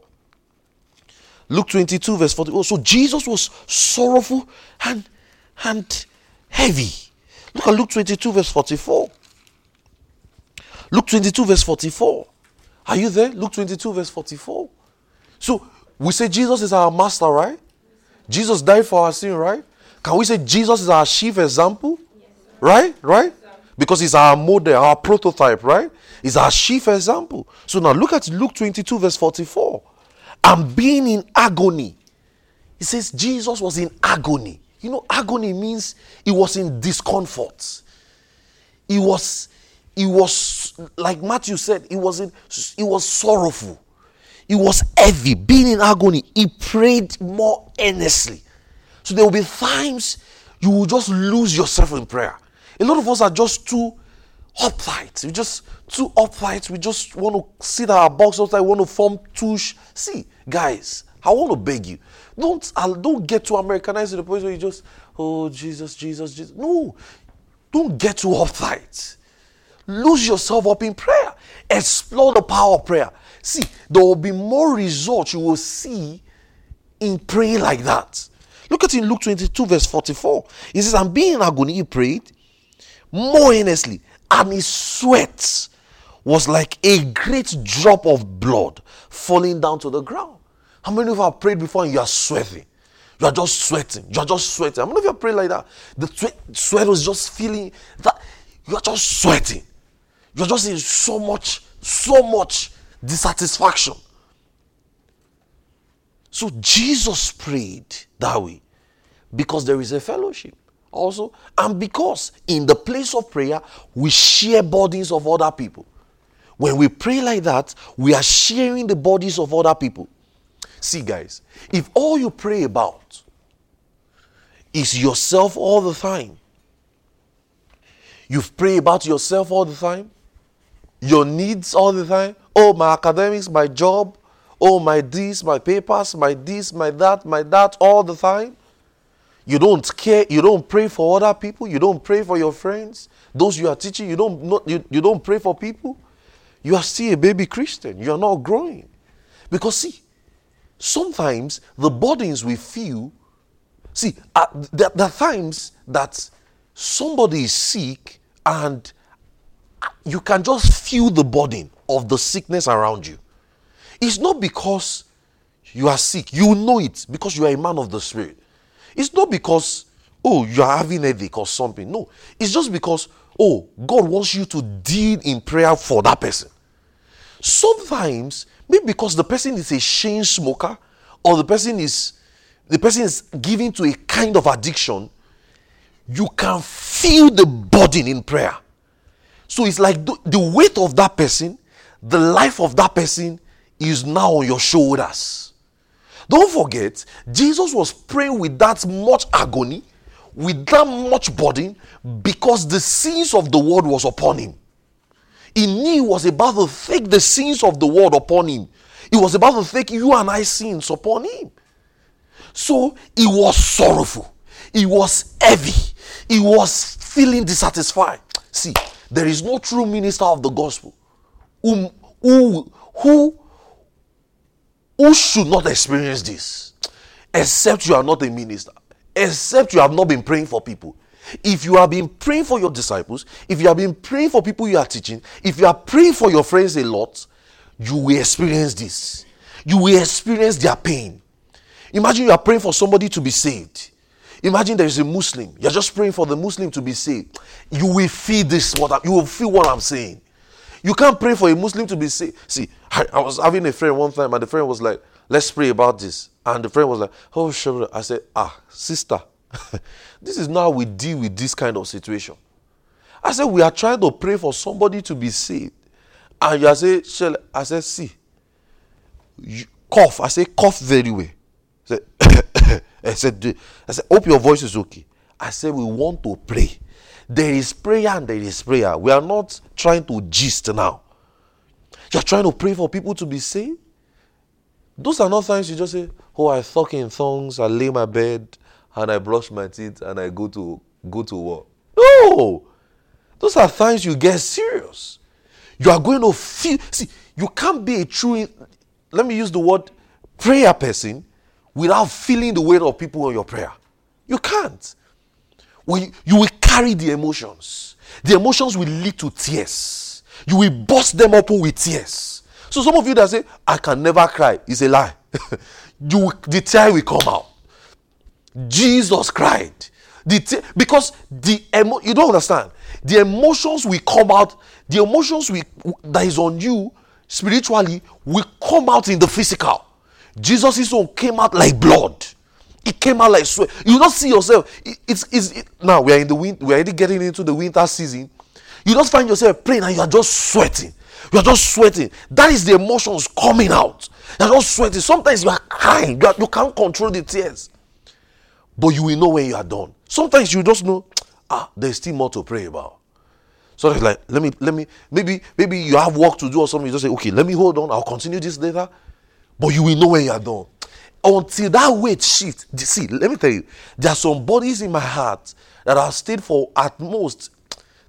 luke 22 verse 44 so jesus was sorrowful and and heavy. Look at Luke 22, verse 44. Luke 22, verse 44. Are you there? Luke 22, verse 44. So we say Jesus is our master, right? Jesus died for our sin, right? Can we say Jesus is our chief example? right? Right? Because he's our model, our prototype, right? He's our chief example. So now look at Luke 22, verse 44. And being in agony. He says Jesus was in agony. You know, agony means he was in discomfort. He was, he was, like Matthew said, he was in, he was sorrowful. He was heavy, being in agony. He prayed more earnestly. So there will be times you will just lose yourself in prayer. A lot of us are just too upright. We just too upright. We just want to sit our box outside, We want to form tush. See, guys, I want to beg you. Don't uh, don't get too Americanized to the point where you just, oh Jesus, Jesus, Jesus. No, don't get too uptight. Lose yourself up in prayer. Explore the power of prayer. See, there will be more results you will see in praying like that. Look at in Luke 22, verse 44. He says, And being in agony, he prayed more earnestly, and his sweat was like a great drop of blood falling down to the ground. How many of you have prayed before and you are sweating? You are just sweating. You are just sweating. How many of you have prayed like that? The sweat, sweat was just feeling that you are just sweating. You are just in so much, so much dissatisfaction. So Jesus prayed that way because there is a fellowship also, and because in the place of prayer we share bodies of other people. When we pray like that, we are sharing the bodies of other people. See, guys, if all you pray about is yourself all the time, you pray about yourself all the time, your needs all the time. Oh, my academics, my job, oh, my this, my papers, my this, my that, my that, all the time. You don't care, you don't pray for other people, you don't pray for your friends, those you are teaching, you don't, you, you don't pray for people. You are still a baby Christian, you are not growing. Because, see, sometimes the burdens we feel, see, uh, there, there are times that somebody is sick and you can just feel the burden of the sickness around you. It's not because you are sick, you know it because you are a man of the spirit. It's not because, oh, you are having a headache or something. No, it's just because, oh, God wants you to deal in prayer for that person. Sometimes Maybe because the person is a chain smoker or the person is the person is giving to a kind of addiction, you can feel the burden in prayer. So it's like the, the weight of that person, the life of that person is now on your shoulders. Don't forget, Jesus was praying with that much agony, with that much burden, because the sins of the world was upon him. He knew he was about to take the sins of the world upon him. He was about to take you and I sins upon him. So he was sorrowful. He was heavy. He was feeling dissatisfied. See, there is no true minister of the gospel who, who, who, who should not experience this except you are not a minister, except you have not been praying for people. If you have been praying for your disciples, if you have been praying for people you are teaching, if you are praying for your friends a lot, you will experience this. You will experience their pain. Imagine you are praying for somebody to be saved. Imagine there is a Muslim. You're just praying for the Muslim to be saved. You will feel this. What I, you will feel what I'm saying. You can't pray for a Muslim to be saved. See, I, I, was having a friend one time, and the friend was like, "Let's pray about this." And the friend was like, "Oh, sure." I said, "Ah, sister, this is not how we deal with this kind of situation." I said, "We are trying to pray for somebody to be saved," and you are saying, "I said, see, you, cough." I said, "Cough very well." I said, I said, I said, "Hope your voice is okay." I said, "We want to pray." There is prayer and there is prayer. We are not trying to gist now. You're trying to pray for people to be saved. Those are not times you just say, Oh, I talk in tongues, I lay my bed, and I brush my teeth, and I go to go to work. No! Those are times you get serious. You are going to feel see, you can't be a true let me use the word prayer person without feeling the weight of people on your prayer. You can't. When you will carry the emotions. The emotions will lead to tears. You will burst them open with tears. So some of you that say, I can never cry, is a lie. you the tear will come out. Jesus cried. The because the emo- you don't understand. The emotions will come out. The emotions we that is on you spiritually will come out in the physical. Jesus' own came out like blood. It came out like sweat. You don't see yourself. It, it's, it's it, now we are in the winter. We are already getting into the winter season. You just find yourself praying and you are just sweating. You are just sweating. That is the emotions coming out. You are just sweating. Sometimes you are crying. You, are, you can't control the tears. But you will know when you are done. Sometimes you just know, ah, there's still more to pray about. So it's like, let me, let me, maybe, maybe you have work to do or something. You just say, okay, let me hold on. I'll continue this later. But you will know when you are done until that weight shifts. See, let me tell you, there are some bodies in my heart that have stayed for at most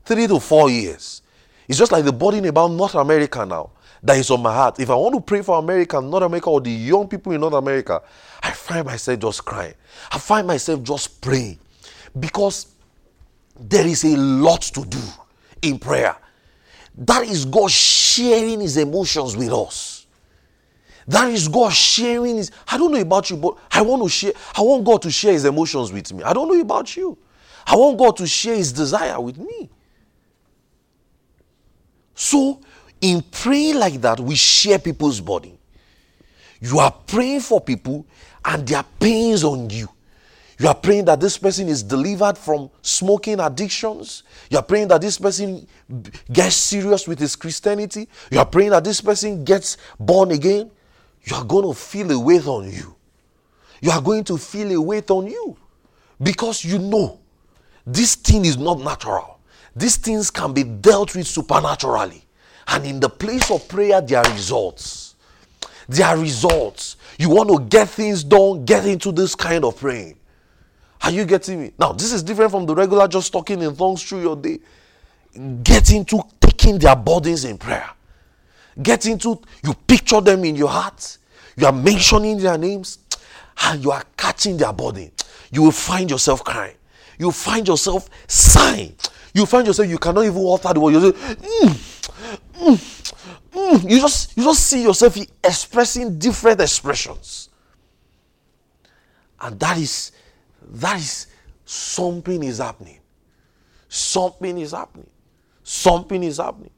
three to four years. It's just like the burden about North America now that is on my heart. If I want to pray for America, North America, or the young people in North America, I find myself just crying. I find myself just praying because there is a lot to do in prayer. That is God sharing his emotions with us. That is God sharing his. I don't know about you, but I want to share. I want God to share his emotions with me. I don't know about you. I want God to share his desire with me. So, in praying like that, we share people's body. You are praying for people and their pains on you. You are praying that this person is delivered from smoking addictions. You are praying that this person gets serious with his Christianity. You are praying that this person gets born again you are going to feel a weight on you. You are going to feel a weight on you because you know this thing is not natural. These things can be dealt with supernaturally. And in the place of prayer, there are results. There are results. You want to get things done, get into this kind of praying. Are you getting me? Now, this is different from the regular just talking in tongues through your day. Get into taking their burdens in prayer. Get into, you picture them in your heart, you are mentioning their names, and you are catching their body. You will find yourself crying. You find yourself sighing. You find yourself, you cannot even utter the word. You say, mm, mm, mm. You just you just see yourself expressing different expressions. And that is that is something is happening. Something is happening. Something is happening.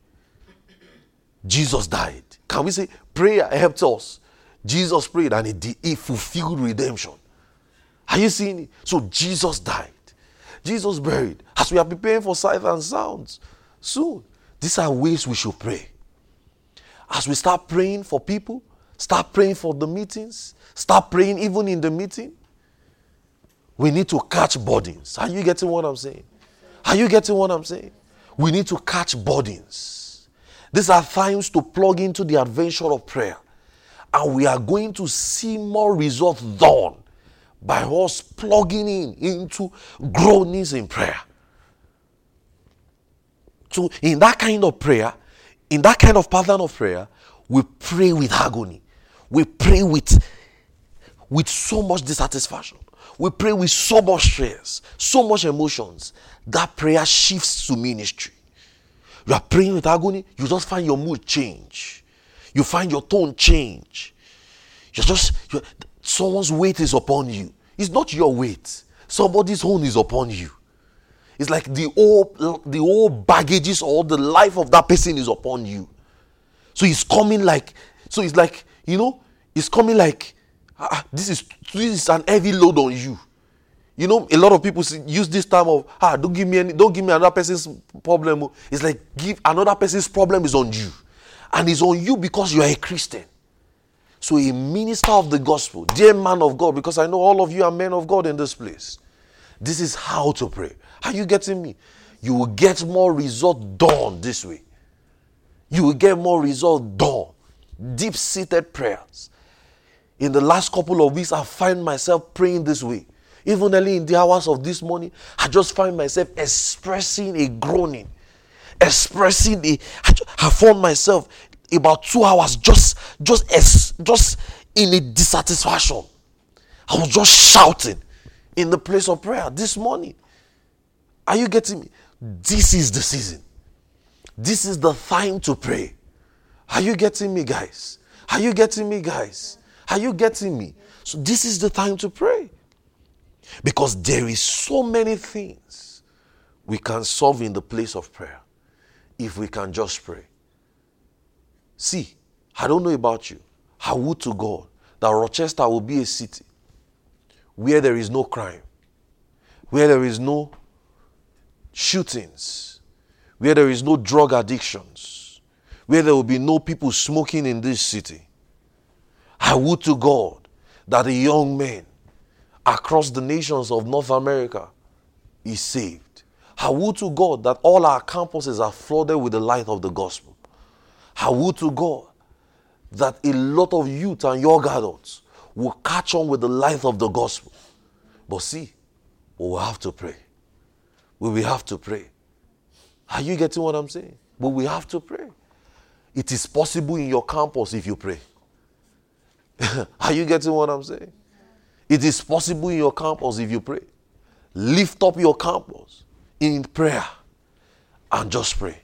Jesus died. Can we say prayer helped us? Jesus prayed and he, he fulfilled redemption. Are you seeing it? So Jesus died. Jesus buried. As we are preparing for sight and sounds soon, these are ways we should pray. As we start praying for people, start praying for the meetings, start praying even in the meeting, we need to catch burdens. Are you getting what I'm saying? Are you getting what I'm saying? We need to catch burdens. These are times to plug into the adventure of prayer. And we are going to see more results done by us plugging in into groanings in prayer. So, in that kind of prayer, in that kind of pattern of prayer, we pray with agony. We pray with, with so much dissatisfaction. We pray with so much stress, so much emotions. That prayer shifts to ministry. You are praying with agony, you just find your mood change. You find your tone change. You're just, you're, someone's weight is upon you. It's not your weight. somebody's own is upon you. It's like the whole the whole baggages or the life of that person is upon you. So it's coming like so it's like you know it's coming like ah, this is this is an heavy load on you. You know, a lot of people use this time of ah, don't give me any, don't give me another person's problem. It's like give another person's problem is on you, and it's on you because you are a Christian. So a minister of the gospel, dear man of God, because I know all of you are men of God in this place. This is how to pray. Are you getting me? You will get more result done this way. You will get more result done. Deep seated prayers. In the last couple of weeks, I find myself praying this way. Even early in the hours of this morning, I just find myself expressing a groaning, expressing a. I found myself about two hours just, just, as just in a dissatisfaction. I was just shouting in the place of prayer this morning. Are you getting me? This is the season. This is the time to pray. Are you getting me, guys? Are you getting me, guys? Are you getting me? So this is the time to pray. Because there is so many things we can solve in the place of prayer if we can just pray. See, I don't know about you. I would to God that Rochester will be a city where there is no crime, where there is no shootings, where there is no drug addictions, where there will be no people smoking in this city. I would to God that a young man across the nations of North America is saved. I would to God that all our campuses are flooded with the light of the gospel. I would to God that a lot of youth and young adults will catch on with the light of the gospel. But see, we will have to pray. We will have to pray. Are you getting what I'm saying? But we have to pray. It is possible in your campus if you pray. Are you getting what I'm saying? It is possible in your campus if you pray. Lift up your campus in prayer and just pray.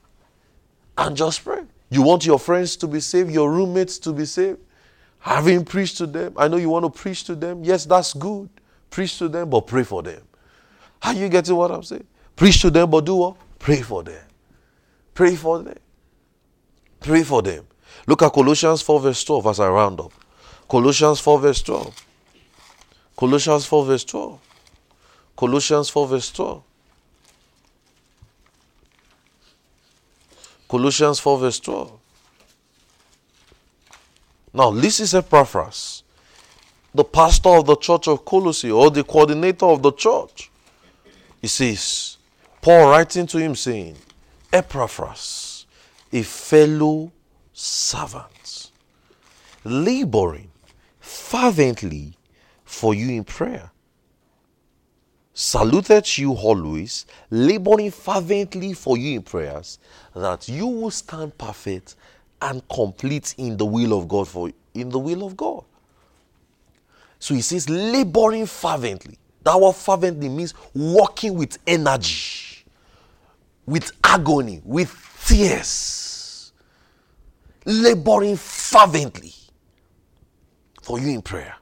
And just pray. You want your friends to be saved, your roommates to be saved, having preached to them. I know you want to preach to them. Yes, that's good. Preach to them, but pray for them. Are you getting what I'm saying? Preach to them, but do what? Pray for them. Pray for them. Pray for them. Look at Colossians 4, verse 12 as I round up. Colossians 4, verse 12. Colossians 4, verse 12. Colossians 4, verse 12. Colossians 4, verse 12. Now, this is Epaphras, the pastor of the church of Colossae, or the coordinator of the church. He says, Paul writing to him saying, Epaphras, a fellow servant, laboring fervently for you in prayer. Saluted you always, laboring fervently for you in prayers, that you will stand perfect and complete in the will of God for in the will of God. So he says, laboring fervently. That word fervently means working with energy, with agony, with tears, laboring fervently for you in prayer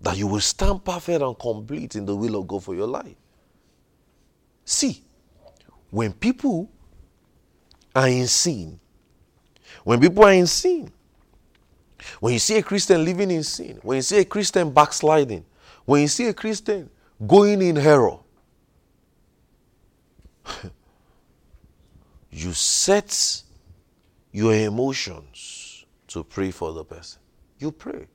that you will stand perfect and complete in the will of God for your life. See, when people are in sin, when people are in sin, when you see a Christian living in sin, when you see a Christian backsliding, when you see a Christian going in error, you set your emotions to pray for the person. You pray.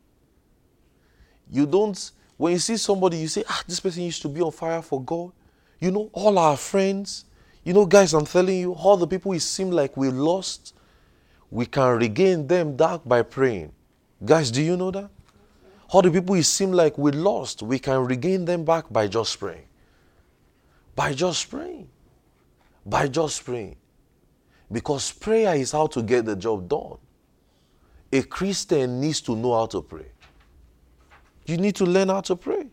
You don't, when you see somebody, you say, ah, this person used to be on fire for God. You know, all our friends, you know, guys, I'm telling you, all the people it seem like we lost, we can regain them back by praying. Guys, do you know that? All the people it seem like we lost, we can regain them back by just praying. By just praying. By just praying. Because prayer is how to get the job done. A Christian needs to know how to pray. You need to learn how to pray.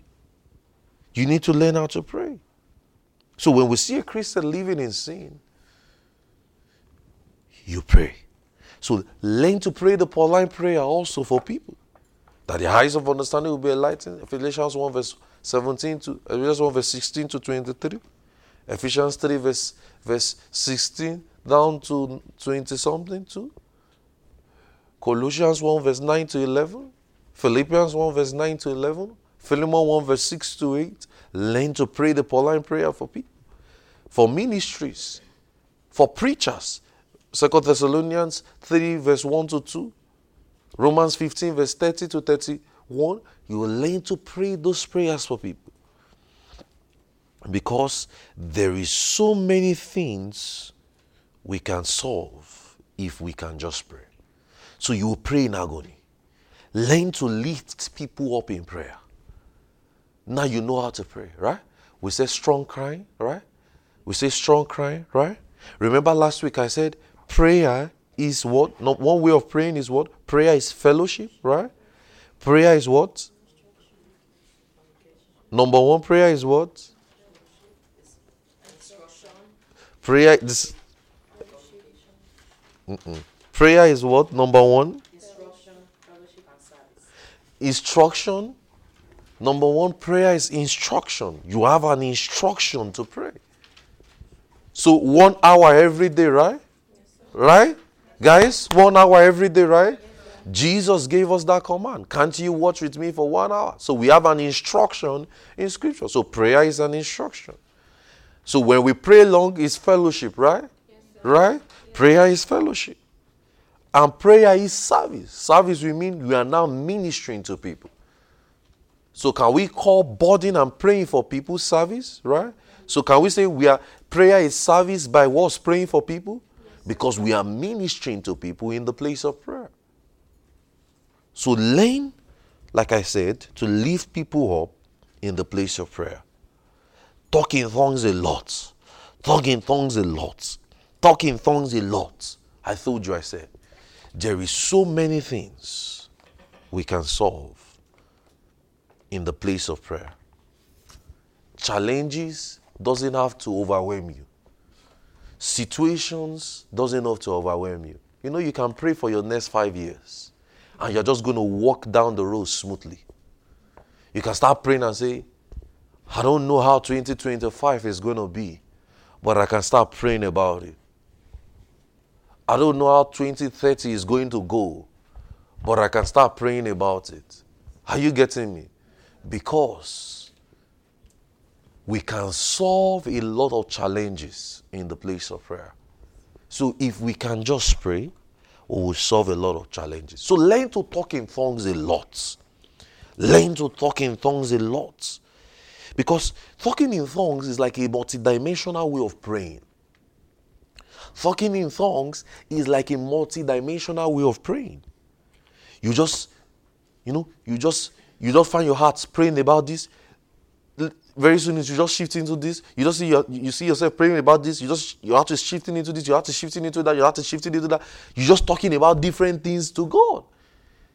You need to learn how to pray. So when we see a Christian living in sin, you pray. So learn to pray the Pauline prayer also for people. That the eyes of understanding will be enlightened. Ephesians 1 verse 17 to Ephesians 1 verse 16 to 23. Ephesians 3 verse verse 16 down to 20 something too. Colossians 1 verse 9 to 11. Philippians 1 verse 9 to 11. Philemon 1 verse 6 to 8. Learn to pray the Pauline prayer for people, for ministries, for preachers. Second Thessalonians 3 verse 1 to 2. Romans 15 verse 30 to 31. You will learn to pray those prayers for people. Because there is so many things we can solve if we can just pray. So you will pray in agony. Learn to lift people up in prayer. Now you know how to pray, right? We say strong crying, right? We say strong crying, right? Remember last week I said prayer is what? Not one way of praying is what? Prayer is fellowship, right? Prayer is what? Number one prayer is what? Prayer is. Mm-mm. Prayer is what? Number one? Instruction, fellowship, and service. Instruction. Number one, prayer is instruction. You have an instruction to pray. So one hour every day, right? Yes, right? Guys, one hour every day, right? Yes, Jesus gave us that command. Can't you watch with me for one hour? So we have an instruction in scripture. So prayer is an instruction. So when we pray long, it's fellowship, right? Yes, right? Prayer is fellowship. And prayer is service. Service, we mean we are now ministering to people. So can we call budding and praying for people service, right? So can we say we are prayer is service by what's praying for people? Because we are ministering to people in the place of prayer. So learn, like I said, to lift people up in the place of prayer. Talk in tongues a lot. Talk in tongues a lot. Talk in tongues a lot. I told you, I said there is so many things we can solve in the place of prayer. Challenges doesn't have to overwhelm you. Situations doesn't have to overwhelm you. You know, you can pray for your next five years and you're just going to walk down the road smoothly. You can start praying and say, I don't know how 2025 is going to be, but I can start praying about it. I don't know how 2030 is going to go, but I can start praying about it. Are you getting me? Because we can solve a lot of challenges in the place of prayer. So if we can just pray, we will solve a lot of challenges. So learn to talk in tongues a lot. Learn to talk in tongues a lot. Because talking in tongues is like a multidimensional way of praying. Talking in tongues is like a multi-dimensional way of praying. You just, you know, you just you just find your heart praying about this. Very soon, you just shift into this. You just see your, you see yourself praying about this. You just your heart is shifting into this. Your heart is shifting into that. Your heart is shifting into that. You're just talking about different things to God.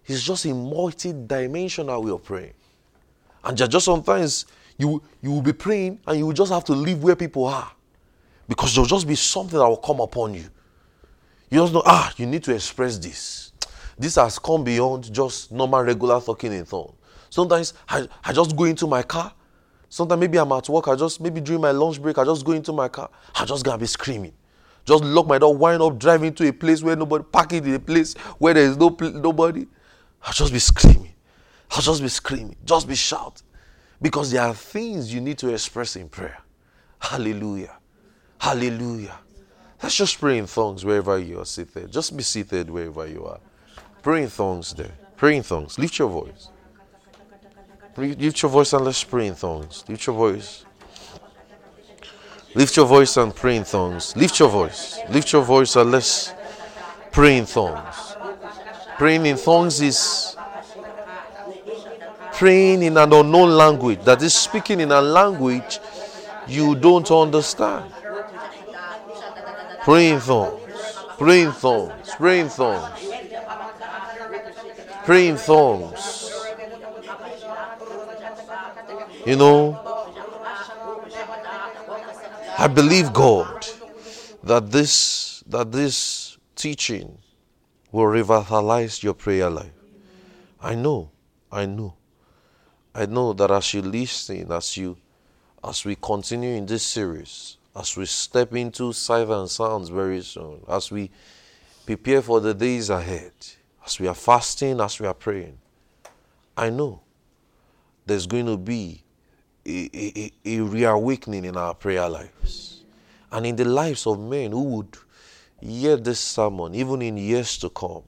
It's just a multi-dimensional way of praying. And just sometimes you you will be praying and you will just have to live where people are. Because there'll just be something that will come upon you. You just know, ah, you need to express this. This has come beyond just normal, regular talking in tongues. Sometimes I, I just go into my car. Sometimes maybe I'm at work. I just, maybe during my lunch break, I just go into my car. I just gonna be screaming. Just lock my door, wind up, driving to a place where nobody, parking in a place where there is no nobody. I'll just be screaming. I'll just be screaming. Just be shouting. Because there are things you need to express in prayer. Hallelujah. Hallelujah. Let's just pray in tongues wherever you are seated. Just be seated wherever you are. Pray in tongues there. Pray in tongues. Lift your voice. Lift your voice and let's pray in tongues. Lift your voice. Lift your voice and pray in tongues. Lift your voice. Lift your voice and let's pray in tongues. Praying in tongues is praying in an unknown language, that is speaking in a language you don't understand. Praying tongues. Praying tongues. Praying tongues. Praying tongues. You know, I believe God that this that this teaching will revitalize your prayer life. I know. I know. I know that as you listen, as you as we continue in this series, as we step into sight and sounds very soon, as we prepare for the days ahead, as we are fasting, as we are praying, I know there's going to be a, a, a reawakening in our prayer lives and in the lives of men who would hear this sermon, even in years to come,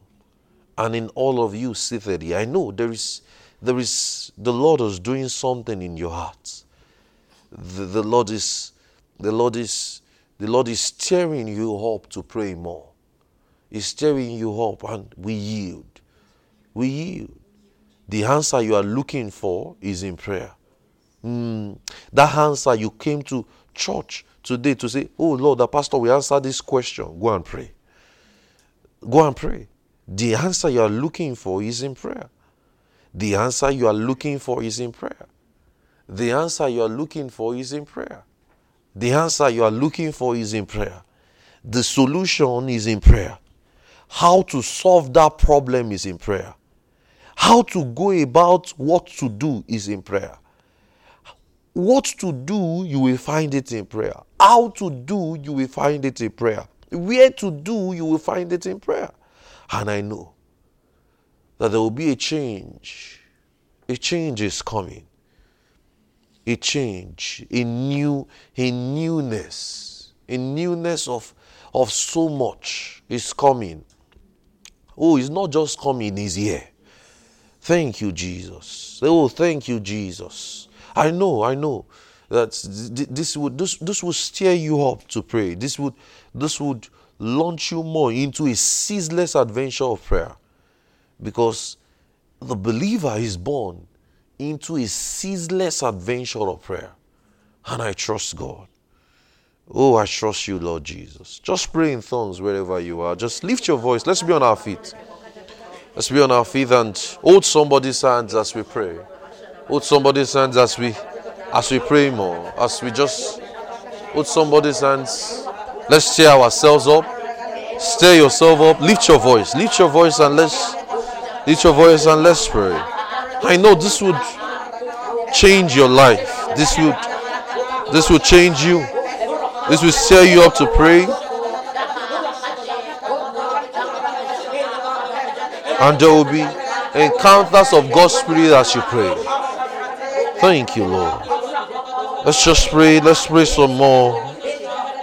and in all of you seated here. I know there is, there is, the Lord is doing something in your hearts. The, the Lord is, the Lord is, the Lord is stirring you up to pray more. He's stirring you up, and we yield. We yield. The answer you are looking for is in prayer. Mm, that answer you came to church today to say, Oh Lord, the pastor will answer this question. Go and pray. Go and pray. The answer you are looking for is in prayer. The answer you are looking for is in prayer. The answer you are looking for is in prayer. The answer you are looking for is in prayer. The solution is in prayer. How to solve that problem is in prayer. How to go about what to do is in prayer. What to do, you will find it in prayer. How to do, you will find it in prayer. Where to do, you will find it in prayer. And I know that there will be a change. A change is coming. A change, a new, a newness, a newness of, of so much is coming. Oh, it's not just coming, it's here. Thank you, Jesus. Oh, thank you, Jesus. I know, I know that this would this, this would steer you up to pray. This would this would launch you more into a ceaseless adventure of prayer. Because the believer is born into a ceaseless adventure of prayer. And I trust God. Oh, I trust you, Lord Jesus. Just pray in tongues wherever you are. Just lift your voice. Let's be on our feet. Let's be on our feet and hold somebody's hands as we pray. Hold somebody's hands as we as we pray more. As we just hold somebody's hands. Let's cheer ourselves up. Stir yourself up. Lift your voice. Lift your voice and let's lift your voice and let's pray. I know this would change your life. This would this will change you. This will stir you up to pray. And there will be encounters of God's Spirit as you pray. Thank you, Lord. Let's just pray. Let's pray some more.